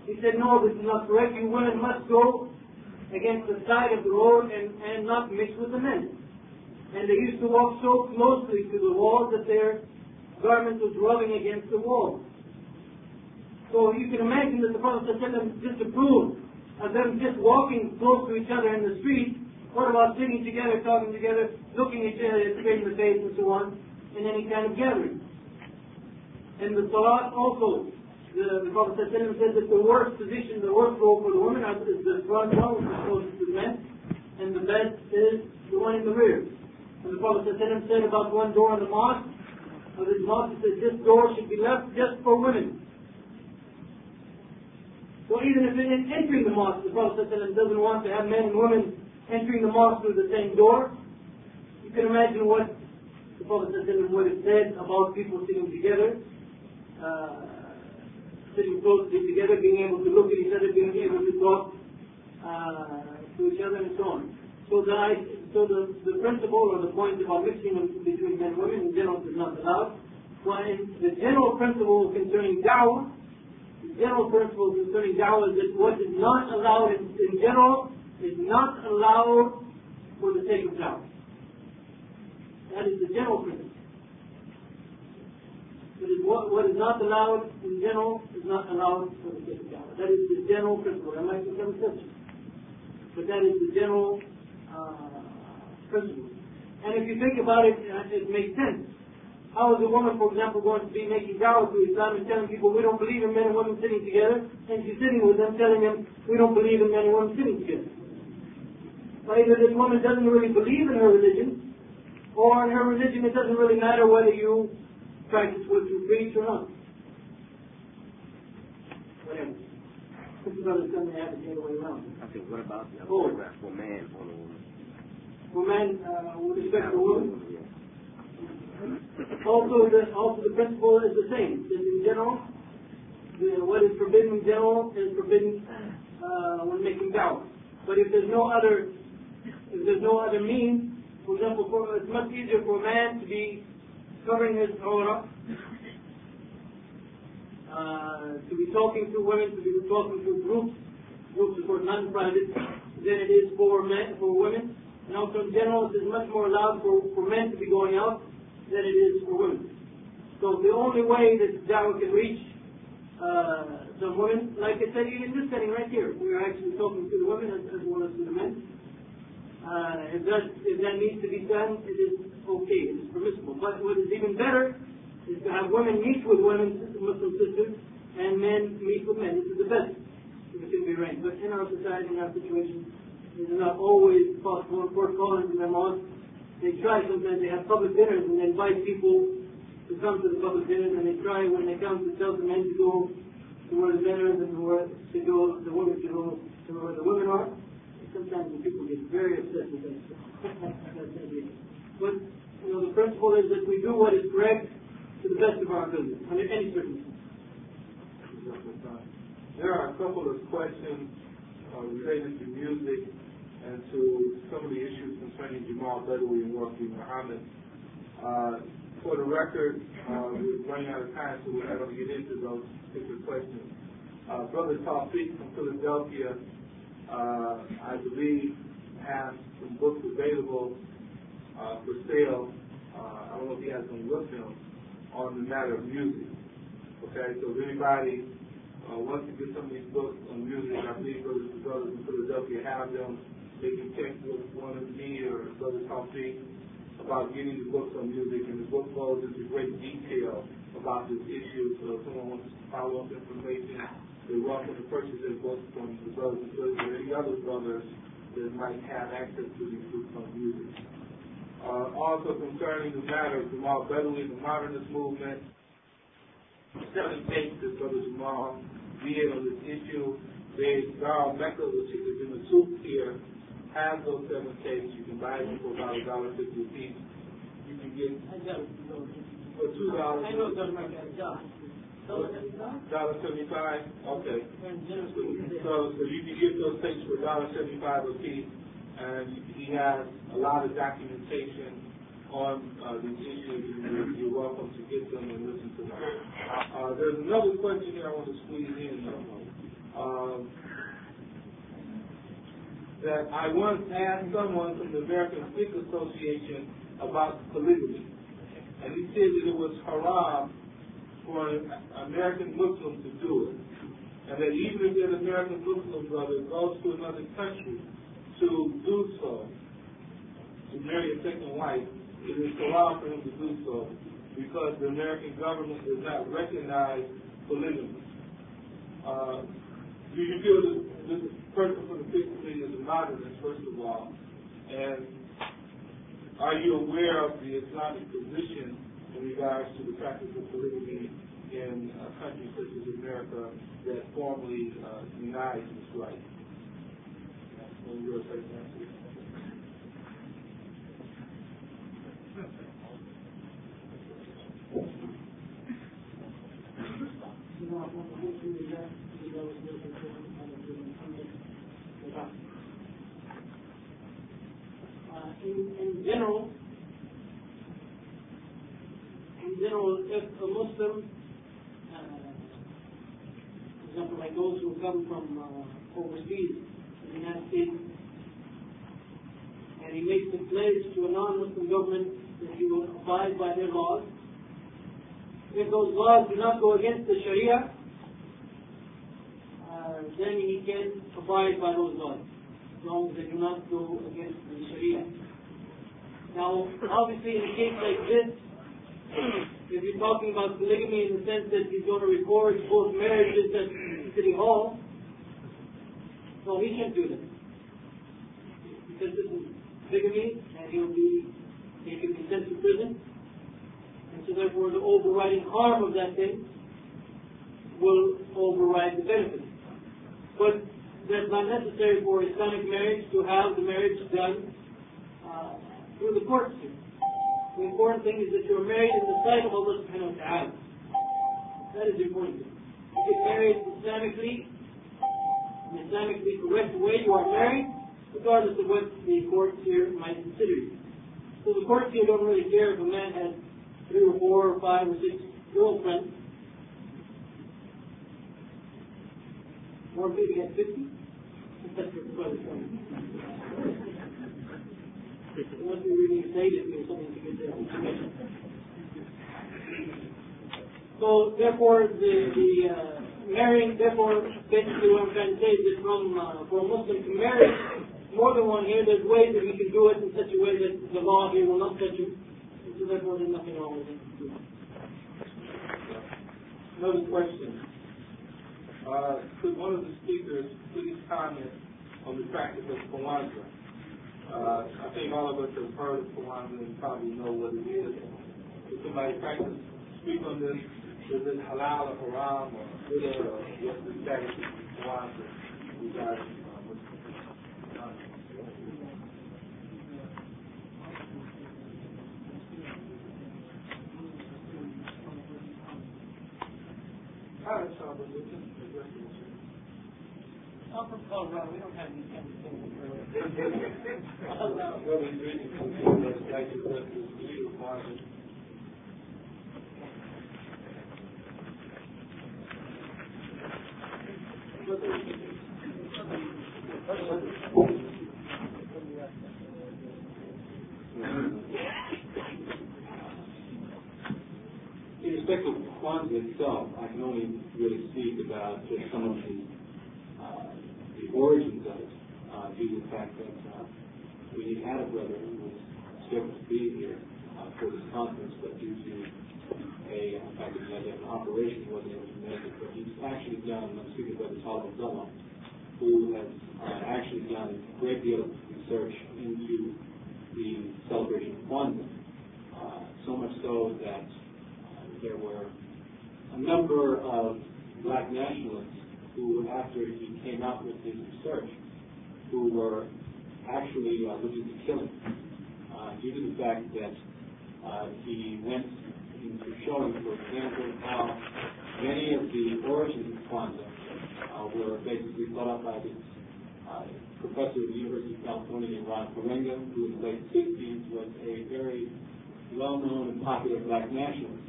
He said, no, this is not correct. You women must go against the side of the road and, and not mix with the men. And they used to walk so closely to the wall that their garment was rubbing against the wall. So you can imagine that the Prophet ﷺ disapproved of them just walking close to each other in the street. What about sitting together, talking together, looking at each other straight in the face and so on, in any kind of gathering? And the salah also, the, the Prophet said that the worst position, the worst role for the woman is the front one, which is closest to the men, and the best is the one in the rear. And the Prophet said about one door in the mosque, of his mosque, he said this door should be left just for women. So even if in entering the mosque, the Prophet doesn't want to have men and women entering the mosque through the same door, you can imagine what the Prophet would have said about people sitting together, uh, sitting closely together, being able to look at each other, being able to talk uh, to each other, and so on. So the, so the, the principle or the point about mixing between men and women in general is not allowed. When the general principle concerning da'wah, the general principle concerning da'wah is that what is not allowed in, in general is not allowed for the sake of da'wah. That is the general principle. That what, what is not allowed in general is not allowed for the sake of da'wah. That is the general principle. There might be some exceptions. But that is the general uh, principle. And if you think about it, uh, it makes sense. How is a woman, for example, going to be making da'wah to Islam and telling people we don't believe in men and women sitting together, and she's sitting with them telling them we don't believe in men and women sitting together? Either this woman doesn't really believe in her religion, or in her religion, it doesn't really matter whether you practice what you preach or not. Whatever. This is they have to take away around. I think, what about the other Oh. paragraph for man on the woman? For men, uh, with respect to Yeah. also the, also the principle is the same. That in general, the, what is forbidden in general is forbidden uh, when making da'wah. But if there's no other, if there's no other means, for example, for, it's much easier for a man to be covering his aura, uh, to be talking to women, to be talking to groups, groups for non-private, than it is for men, for women. And also in general, it is much more allowed for, for men to be going out than it is for women. So the only way that da'wah can reach uh, some women, like I said, even this setting right here, we are actually talking to the women as, as well as to the men. Uh, if that if that needs to be done, it is okay, it is permissible. But what is even better is to have women meet with women, Muslim sisters, and men meet with men. This is the best it can be arranged. But in our society, in our situation, it is not always possible. Course, scholars in their mosques, they try sometimes, they have public dinners and they invite people to come to the public dinners and they try when they come to tell the men to go to where the men are and where to go, the women to go to where the women are. Sometimes the people get very upset with that. but you know, the principle is that we do what is correct to the best of our ability under any circumstance. There are a couple of questions uh, related to music and to some of the issues concerning Jamal Badawi and Warith Muhammad. Uh, for the record, uh, we're running out of time, so we're not going to get into those particular questions. Uh, Brother Tawfiq from Philadelphia, I believe, has some books available uh, for sale. Uh, I don't know if he has them with him on the matter of music. Okay, so if anybody uh, wants to get some of these books on music, I believe brothers and brothers in Philadelphia have them. They can check with one of me or Brother Tawfiq about getting the books on music, and the book goes into great detail about this issue. So if someone wants follow-up information, they're welcome to purchase their books from the brothers sisters or any other brothers that might have access to these books on music. Uh, also concerning the matter of Jamal Badawi the modernist movement, seven tapes that Brother Jamal did on this issue. They, Darl Mecca, which is in the soup here, has those seven tapes. You can buy them for about a dollar fifty a piece. You can get I got it. for two dollars. I know it doesn't make any sense. Dollar seventy-five? Okay. So, so you can get those tapes for $1.75 a piece, and he has a lot of documentation on uh, these issues, and you're, welcome to get them and listen to them. Uh, there's another question here I want to squeeze in, though. Um, that I once asked someone from the American Sikh Association about polygamy, and he said that it was haram for an American Muslim to do it. And that even if an American Muslim brother goes to another country to do so, to marry a second wife, it is allowed for him to do so because the American government does not recognize polygamy. Uh, do you feel that this person from the Fifth is a modernist, first of all? And are you aware of the Islamic position in regards to the practice of polygamy in a uh, country such as America that formally uh, denies this right. in general, in general, if a Muslim, uh, for example, like those who come from uh, overseas, the United States, and he makes a pledge to a non-Muslim government that he will abide by their laws, if those laws do not go against the Sharia, uh, then he can abide by those laws, as long as they do not go against the Sharia. Now, obviously, in a case like this, if you're talking about polygamy in the sense that he's going to record both marriages at City Hall, no, he can't do that. Because this is polygamy, and he'll be, he can be sent to prison. And so therefore the overriding harm of that thing will override the benefit. But that's not necessary for Islamic marriage to have the marriage done uh, through the court system. The important thing is that you're married in the sight of Allah subhanahu wa ta'ala. That is the important thing. You get married Islamically, in Islamically correct way, you are married, regardless of what the courts here might consider you. So the courts here don't really care if a man has three or four or five or six girlfriends. More people get 50? So therefore, the, the uh, marrying, therefore, basically what I'm trying to say is that from, uh, for a Muslim to marry more than one here, there's ways that we can do it in such a way that the law here will not touch you. So therefore, there's nothing wrong with it. Another question. Uh, could one of the speakers please comment on the practice of Kwanzaa? Uh, I think all of us have heard of Kwanzaa and probably know what it is. Could somebody practice, speak on this? Is it halal or haram or good or what's the status of Kwanzaa regarding uh, Muslims? All right, so we'll just address it. I'm from Colorado, we don't have these kind of things. Well, we really consider that like to address this legal Kwanzaa. In respect of Kwanzaa itself, I can only really speak about just some of the, origins of it, uh, due to the fact that uh, we had a brother who was scheduled to be here uh, for this conference, but due to a, in fact, he had an operation, he wasn't able to make it. But he's actually done, I'm speaking about the Talib Abdullah, who has uh, actually done a great deal of research into the celebration of Kwanzaa. Uh, so much so that uh, there were a number of black nationalists who, after he came out with his research, who were actually uh, looking to kill him uh, due to the fact that uh, he went into showing, for example, how many of the origins of Kwanzaa uh, were basically thought up by this uh, professor at the University of California Ron Karenga, who in the late 60s was a very well-known and popular black nationalist,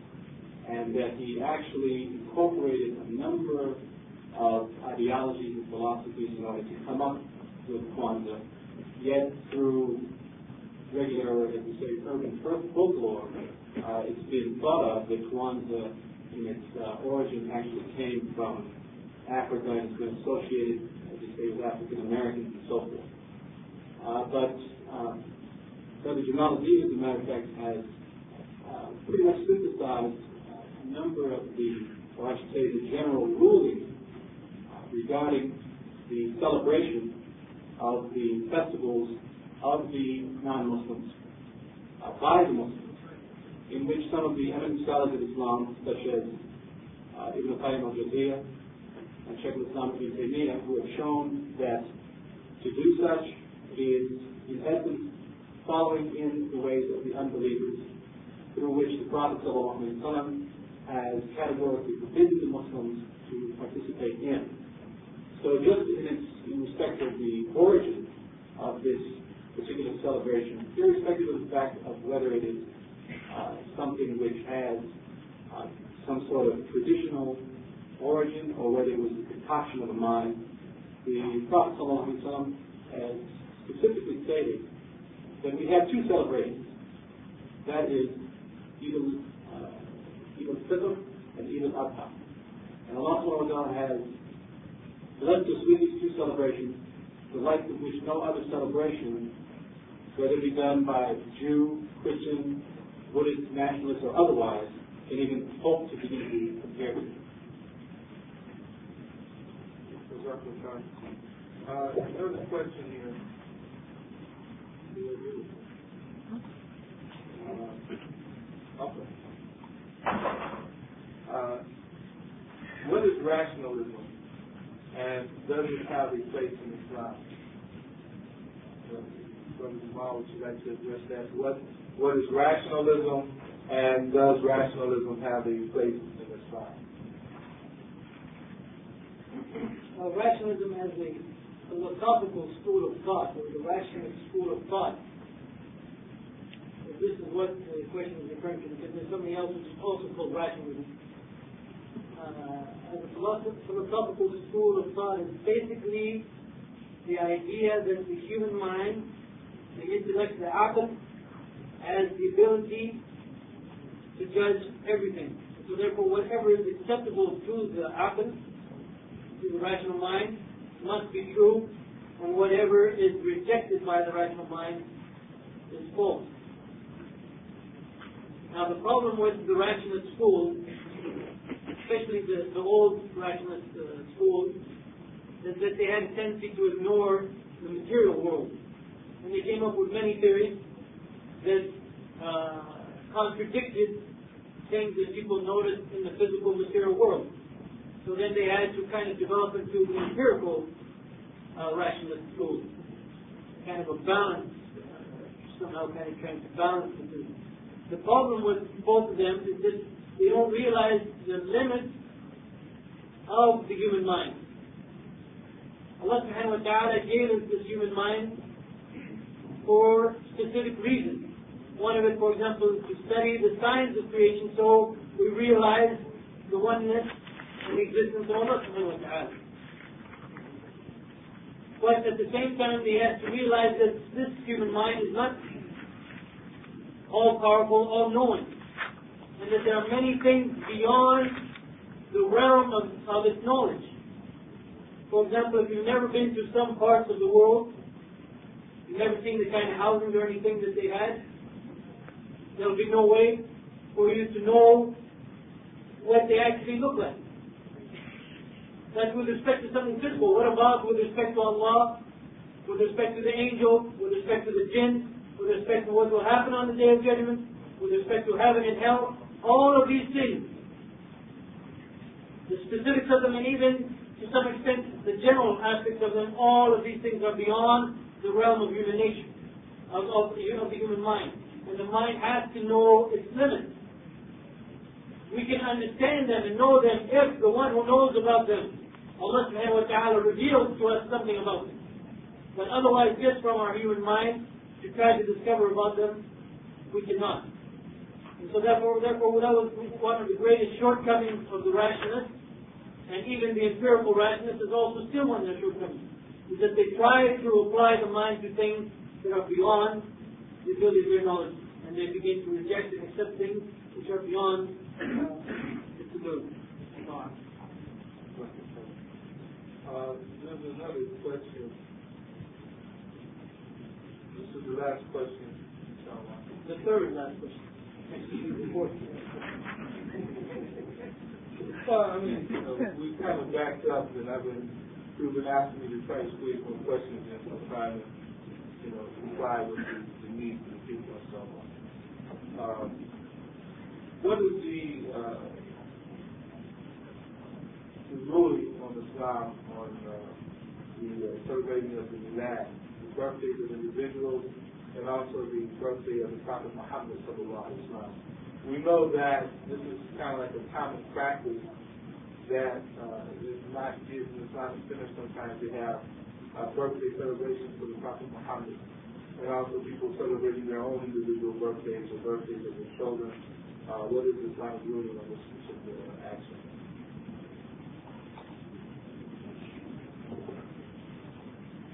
and that he actually incorporated a number of ideologies and philosophies in order to come up with Kwanzaa, yet through regular, as we say, urban folklore, uh, it's been thought of that Kwanzaa in its uh, origin actually came from Africa and has been associated, as you say, with African Americans and so forth. Uh, but um, Brother Jamal Aziz, as a matter of fact, has uh, pretty much synthesized a number of the, or I should say, the general rulings regarding the celebration of the festivals of the non-Muslims uh, by the Muslims, in which some of the eminent scholars of Islam, such as uh, Ibn Qayyim al-Jawziyah and Sheikh al-Islam ibn Taymiyyah, who have shown that to do such is, in essence, following in the ways of the unbelievers, through which the Prophet ﷺ has categorically forbidden the Muslims to participate in. So just in, respect of the origin of this particular celebration, irrespective of the fact of whether it is uh, something which has uh, some sort of traditional origin or whether it was a concoction of the mind, the Prophet ﷺ has specifically stated that we have two celebrations. That is Eid al-Fitr uh, and Eid al-Adha. And Allah has blessed us with these two celebrations, the like of which no other celebration, whether it be done by Jew, Christian, Buddhist, nationalist, or otherwise, can even hope to to be compared with. Uh, another question here. Uh. Uh, what is rationalism and does it have a place in Islam? Brother Jamal, would you like to address that? What, what is rationalism and does rationalism have a place in Islam? Uh, rationalism has a philosophical school of thought, or the rationalist school of thought. This is what the question is referring to, because there's something else which is also called rationalism. Uh, as a philosophical school of thought is basically the idea that the human mind, the intellect, the aql, has the ability to judge everything. So therefore, whatever is acceptable to the aql, to the rational mind, must be true, and whatever is rejected by the rational mind is false. Now the problem with the rationalist school, especially the, the old rationalist uh, school, is that they had a tendency to ignore the material world. And they came up with many theories that uh, contradicted things that people noticed in the physical material world. So then they had to kind of develop into the empirical uh, rationalist school, kind of a balance, uh, somehow kind of trying to balance the two. The problem with both of them is that they don't realize the limits of the human mind. Allah subhanahu wa ta'ala gave us this human mind for specific reasons. One of it, for example, is to study the science of creation so we realize the oneness and existence of Allah subhanahu wa ta'ala. But at the same time, they have to realize that this human mind is not all powerful, all knowing, and that there are many things beyond the realm of, of its knowledge. For example, if you've never been to some parts of the world, you've never seen the kind of houses or anything that they had, there'll be no way for you to know what they actually look like. That's with respect to something physical. What about with respect to Allah, with respect to the angel, with respect to the jinn, with respect to what will happen on the day of judgment, with respect to heaven and hell? All of these things, the specifics of them, and even to some extent the general aspects of them, all of these things are beyond the realm of human nature, of, of, of the human mind. And the mind has to know its limits. We can understand them and know them if the one who knows about them Allah subhanahu wa ta'ala reveals to us something about them. But otherwise, just from our human mind, to try to discover about them, we cannot. And so therefore, therefore that was one of the greatest shortcomings of the rationalists, and even the empirical rationalists is also still one of their shortcomings, is that they try to apply the mind to things that are beyond the ability of their knowledge, and they begin to reject and accept things which are beyond uh, its ability. Uh, there's another question. This is the last question, inshallah. The third last question. Well, I mean, you know, we kind of backed up, and I've been, you've been asking me to try to squeeze more questions in, so I'm trying to, you know, comply with the, the needs of the people and so on. Um, what is the, uh, the ruling on Islam on uh, the uh, celebrating of the Milad, the birthdays of individuals, and also the birthday of the Prophet Muhammad. We know that this is kind of like a common practice that uh, not used in Islamic centers sometimes. They have a birthday celebrations for the Prophet Muhammad, and also people celebrating their own individual birthdays or birthdays of their children. Uh, what is Islamic ruling on this particular action?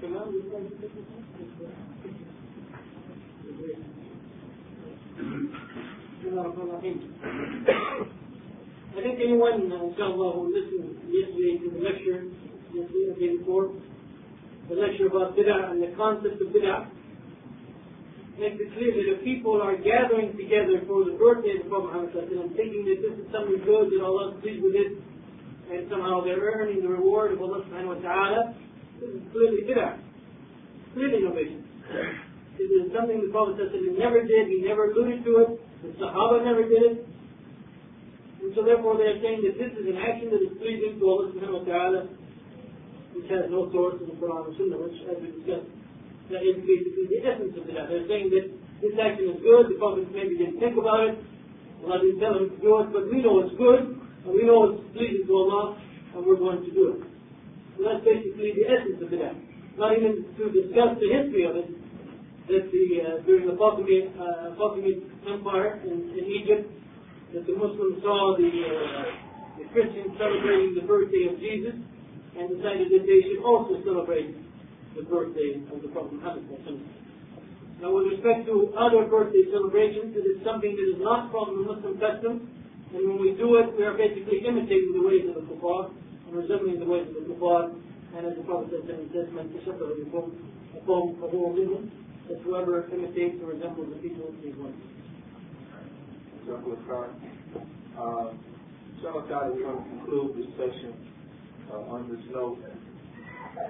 Can I I think anyone, uh, inshallah, who listened yesterday to the lecture, yesterday, the day before, the lecture about bid'ah and the concept of bid'ah, makes it clear that if people are gathering together for the birthday of Prophet Muhammad and thinking that this is something good, that Allah is pleased with it, and somehow they're earning the reward of Allah subhanahu wa ta'ala, this is clearly bid'ah. Clearly innovation. It is something the Prophet said he never did, he never alluded to it, the Sahaba never did it, and so therefore they're saying that this is an action that is pleasing to Allah subhanahu wa ta'ala, which has no source in the Quran or Sunnah, which as we discussed, that is basically the essence of that. They're saying that this action is good, the Prophet maybe didn't think about it, Allah didn't tell him to do it, but we know it's good, and we know it's pleasing to Allah, and we're going to do it. So that's basically the essence of the that. Not even to discuss the history of it, that the, uh, during the Fatimid, uh, Empire in, in, Egypt, that the Muslims saw the, uh, the Christians celebrating the birthday of Jesus and decided that they should also celebrate the birthday of the Prophet Muhammad. Now, with respect to other birthday celebrations, it is something that is not from the Muslim custom, and when we do it, we are basically imitating the ways of the kuffar and resembling the ways of the kuffar. And as the Prophet said, says, "Man tashabbaha bi qawm fa. That whoever imitates or resembles the people is one. Uh, Inshallah ta'ala, we're going to conclude this session uh, on this note.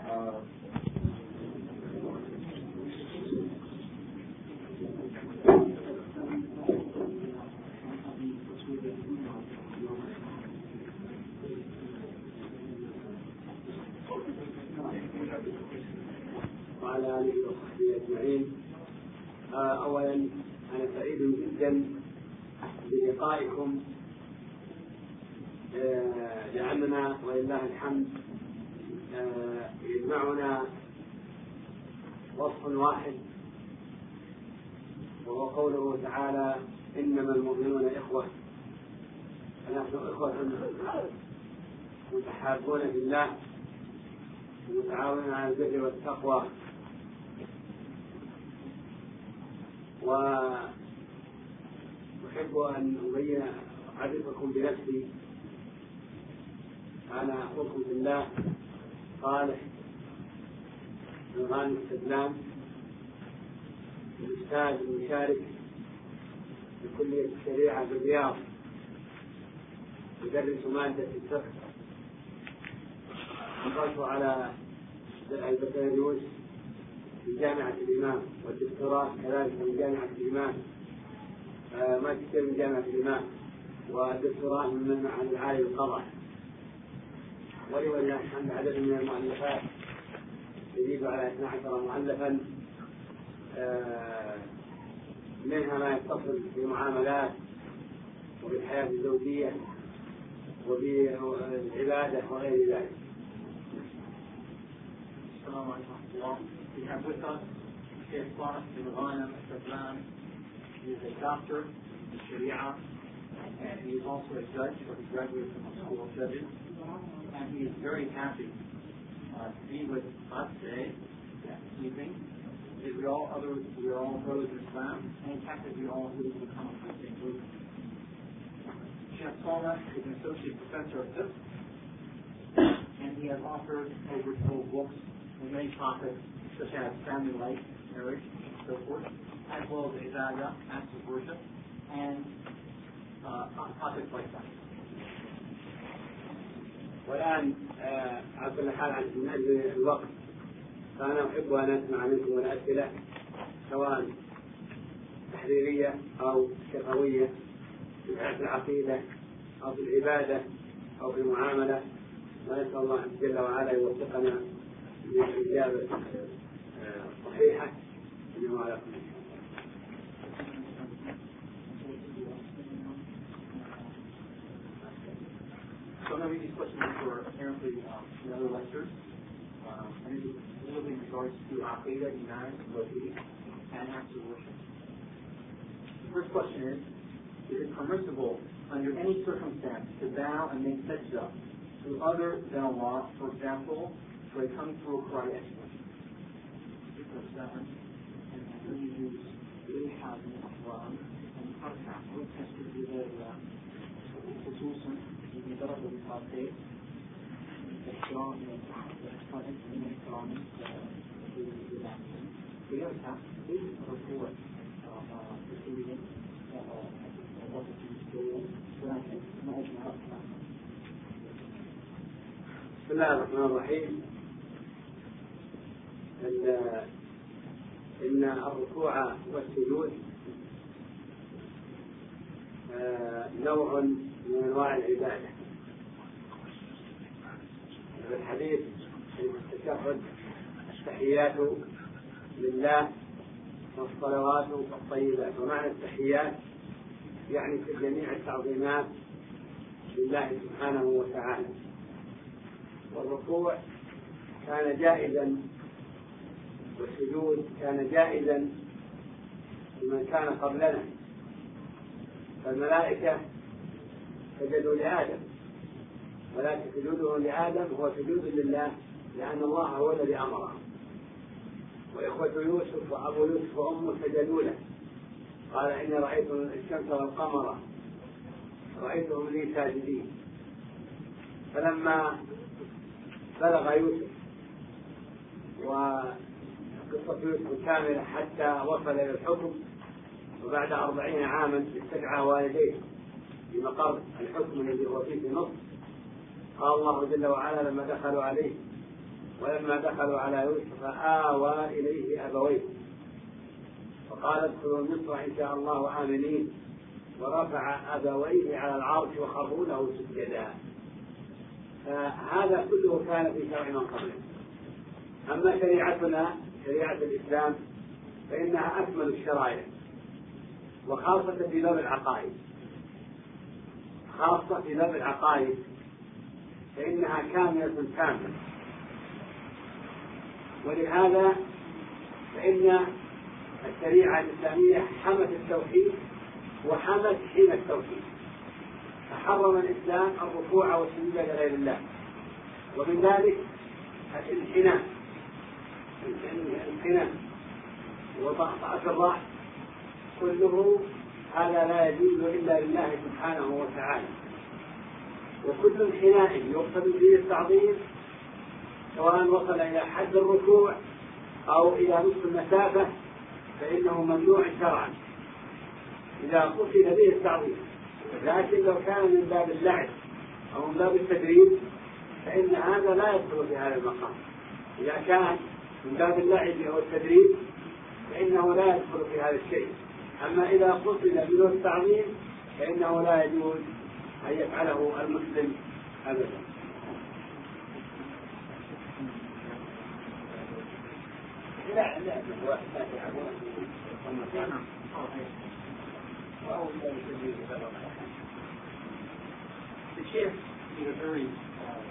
Uh, وعلى آله وصحبه أجمعين. آه، أولا أنا سعيد جدا بلقائكم. آه، لأننا ولله الحمد آه، يجمعنا وصف واحد وهو قوله تعالى إنما المؤمنون إخوة. فنحن إخوة متحابون بالله متعاونون على البر والتقوى. وأحب أن أبين أعرفكم بنفسي. أنا أخوكم في الله صالح بن غانم السدلان الأستاذ المشارك في كلية الشريعة بالرياض يدرس مادة الفقه. حصلت على البكالوريوس في جامعة الإمام والدكتوراه كذلك من جامعة الإمام. آه، ماجستير من جامعة الإمام. والدكتوراه من معهد العالي للقضاء ولله الحمد عدد من المؤلفات يزيد على 12 مؤلفا آه، منها ما يتصل بالمعاملات وبالحياة الزوجية وبالعبادة وغير ذلك. السلام عليكم ورحمة الله. We have with us Sheikh Farah bin Ghanem. He is a doctor in Sharia, and he is also a judge, or he graduated from the School of Judges. And he is very happy uh, to be with us today, this evening. Because we all other we are all brothers in Islam, and in fact we all really become the same group. Sheikh Farah is an associate professor of this, and he has authored over 12 books on many topics such as family life, marriage, and so forth, as well as ibadah, acts of worship, and uh, topics like that. والآن آه، على كل حال عن- من أجل الوقت فأنا أحب أن أسمع منكم الأسئلة سواء تحريرية أو شفوية في العقيدة أو في العبادة أو في المعاملة ونسأل الله جل وعلا يوفقنا للإجابة آه، صحيحة إنه على كل شيء. So let me of these questions were apparently um, in other lectures. Um, and it was really in regards to Aqidah, Iman, Wadi, and acts of worship. The first question is, is it permissible under any circumstance to bow and make sajda to other than Allah, for example, to a kung fu karate expert? Because seven, and when you use الإلحاد من الأحوال المحركة والكسر بذلك خصوصا في درجة الخاطئ احترام من احترام ويرفع ليس الركوع تسويا وضبط المستوى ولكن ما أجمع بسم الله الرحمن الرحيم إن الركوع والسجود نوع من أنواع العبادة. في الحديث التشهد التحيات لله والصلوات الطيبات. ومعنى التحيات يعني في جميع التعظيمات لله سبحانه وتعالى. والركوع كان جائزا والسجود كان جائزا لمن كان قبلنا. فالملائكة سجدوا لآدم. ولكن سجودهم لآدم هو سجود لله لأن الله هو الذي أمرهم وإخوة يوسف وأبو يوسف وأمه سجدوا له. قال إني رأيت الشمس والقمر رأيتهم لي ساجدين. فلما بلغ يوسف وقصة يوسف كاملة حتى وصل إلى الحكم وبعد أربعين عاما استدعى والديه في مقر الحكم الذي هو فيه في مصر قال الله جل وعلا لما دخلوا عليه ولما دخلوا على يوسف آوى إليه أبويه. وقال ادخلوا مصر إن شاء الله آمنين. ورفع أبويه على العرش وخروا له سجدا. فهذا كله كان في شرع من قبله. أما شريعتنا شريعة الإسلام فإنها أكمل الشرائع وخاصة في باب العقائد. خاصة في باب العقائد فإنها كاملة كاملة. ولهذا فإن الشريعة الإسلامية حمت التوحيد وحمت حين التوحيد. فحرم الإسلام الركوع والسجود لغير الله. ومن ذلك الانحناء الانحناء وطأطأة الرأس كله هذا لا يجوز إلا لله سبحانه وتعالى. وكل انحناء يقصد به التعظيم سواء وصل إلى حد الركوع أو إلى نصف المسافة فإنه ممنوع شرعا. إذا قصد به التعظيم لكن لو كان من باب اللعب أو من باب التدريب فإن هذا لا يدخل في هذا المقام. إذا كان من باب اللعب أو التدريب فإنه لا يدخل في هذا الشيء. أما إذا قصد بدون التعظيم فإنه لا يجوز أن يفعله المسلم أبدا. The Sheikh gave a very uh,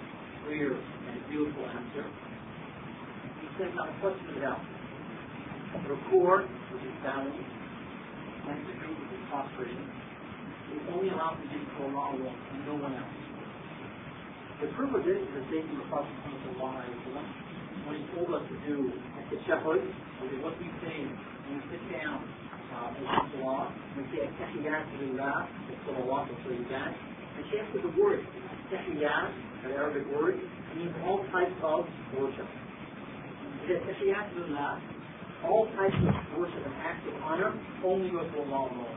clear and beautiful answer. He said, not a question about ruku', which is bowing, and sujood, which is prostrating, is only allowed to do for Allah alone and no one else. The proof of this is the statement of the Prophet Muhammad when he told us to do the tashahhud, is what we say when we sit down uh, in Salah, we say Attahiyat Lillah, the Salawat, the Tayyibat. And she said the word. Tahiyat, an Arabic word, means all types of worship. It says Tahiyat Lillah, all types of worship and acts of honor only go to Allah alone.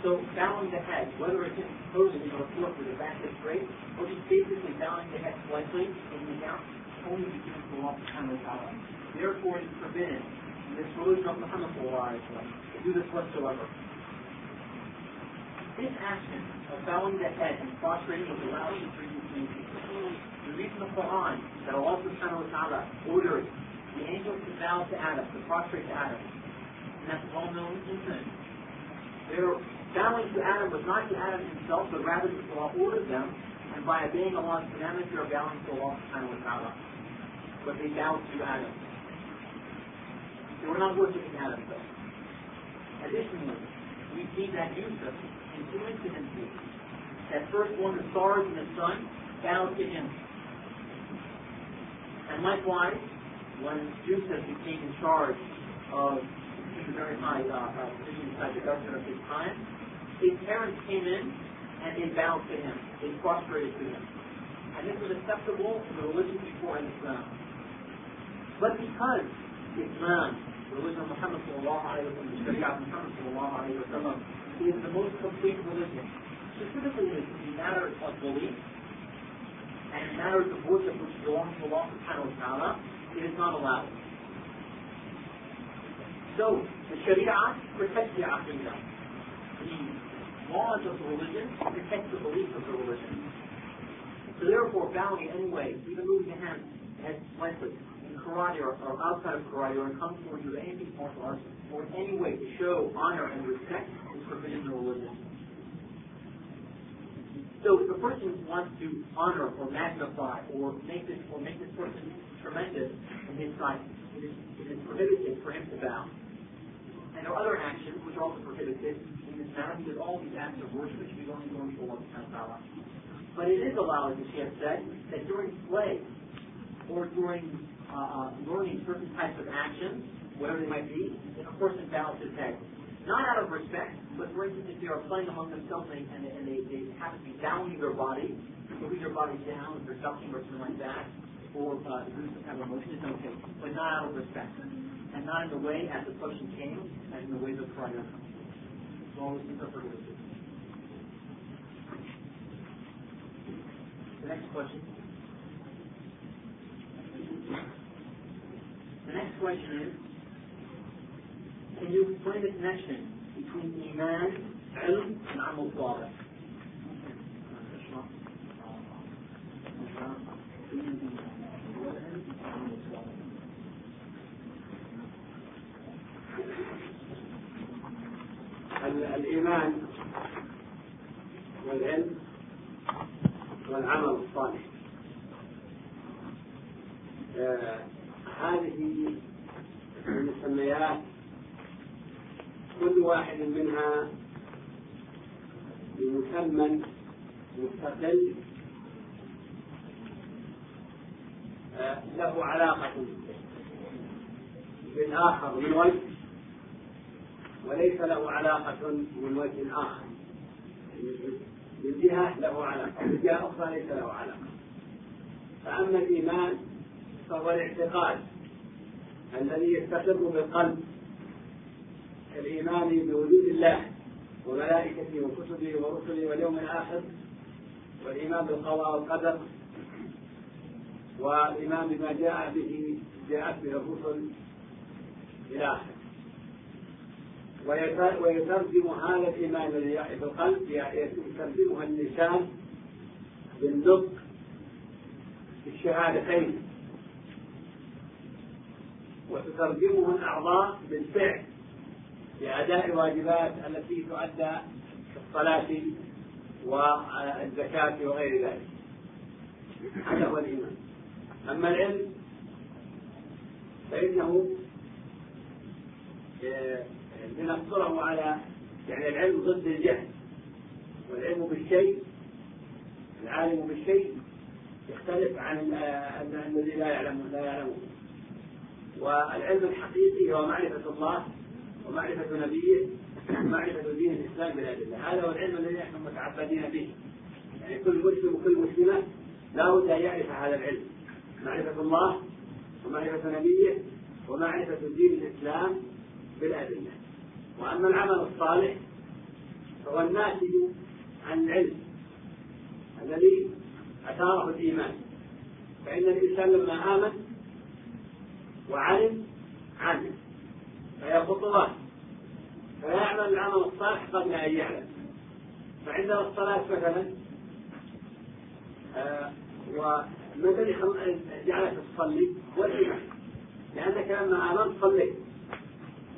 So bowing the head, whether it's posing in a foot with the back is straight, or just basically bowing the head slightly in the down, only begins to Allah subhanahu wa ta'ala. Therefore it is forbidden in this religion of Muhammad to do this whatsoever. This action of bowing the head and prostrating was allowed in. The reason the Quran that Allah subhanahu wa ta'ala ordered the angels to bow to Adam, to prostrate to Adam. And that's well known in incident. Their bowing to Adam was not to Adam himself, but rather to Allah ordered them And by obeying Allah's commandments, they are bowing to Allah subhanahu wa ta'ala. But they bowed to Adam. They were not worshipping Adam though. Additionally, we see that Yusuf, in two incidences, that first one, the stars and the sun, bowed to him. And likewise, when Yusuf became in charge of the very high uh, uh, position inside the government of his time, his parents came in and they bowed to him. They prostrated to him. And this was acceptable in the religion before Islam. But because Islam, the religion of Muhammad sallallahu alayhi wa sallam, the of Muhammad is the most complete religion, specifically in matters of belief and matters of worship which belong to Allah subhanahu wa ta'ala, it is not allowed. So, the Sharia protects the Aqidah. The laws of the religion protect the belief of the religion. So therefore, bowing in any way, even moving the hand, head slightly, in karate or, or outside of karate or in kung fu or anything martial arts, or in any way to show honor and respect is forbidden in the religion. So if a person wants to honor or magnify or make this or make this person tremendous in his sight, it is, it is prohibited for him to bow. And there are other actions which are also prohibited in matter because all these acts of worship should be only going to Allah subhanahu wa. But it is allowed, as she has said, that during play or during uh, uh, learning certain types of actions, whatever they might be, if a person bows his head. Not out of respect, but for instance, if they are playing among themselves and, and, they, they happen to be bowing their body, moving their body down, they're ducking or something like that, or uh, doing some kind of motion, it's okay, but not out of respect. And not in the way as the question came, and in the way the prayer comes. So all these are prohibited. The next question. The next question is, can you explain the connection between Iman, Ilm, and Amal Salih? ال- الإيمان والعلم والعمل الصالح. آه، هذه المسميات كل واحد منها بمسمى مستقل آه، له علاقة بالآخر من وجه وليس له علاقة من وجه آخر. من جهة له علاقة من جهة أخرى ليس له علاقة. فأما الإيمان فهو الاعتقاد الذي يستقر بالقلب كالإيمان بوجود الله وملائكته وكتبه ورسله واليوم الآخر والإيمان بالقضاء والقدر والإيمان بما جاء به جاءت به الرسل إلى آخره. ويترجم هذا الإيمان القلب يترجمها اللسان بالنطق بالشهادتين. وتترجمه الأعضاء بالفعل بأداء الواجبات التي تؤدى في الصلاة والزكاة وغير ذلك. هذا هو الإيمان. أما العلم فإنه آه، لنقصره على يعني العلم ضد الجهل. والعلم بالشيء العالم بالشيء يختلف عن ال- ال- الذي لا يعلم لا يعلمه. والعلم الحقيقي هو معرفة الله ومعرفة نبيه ومعرفة دين الإسلام بالأدلة هذا هو العلم الذي نحن متعبدين به. يعني كل مسلم وكل مسلمة لا بد أن يعرف هذا العلم. معرفة الله ومعرفة نبيه ومعرفة دين الإسلام بالأدلة وأما العمل الصالح فهو الناتج عن العلم الذي أثاره الإيمان. فإن الإنسان لما آمن وعلم عمل. فهي خطوات فيعمل العمل الصالح قبل أن يعلم. فعندنا الصلاة مثلا آه خل- جعلك تصلي هو الإيمان لأنك لما آمنت صليت.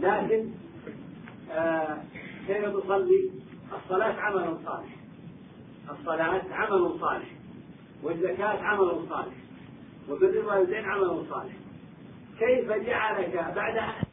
لكن كيف تصلي؟ الصلاة عمل صالح. الصلاة عمل صالح. والزكاة عمل صالح. وبر الوالدين عمل صالح. كيف جعلك بعد أن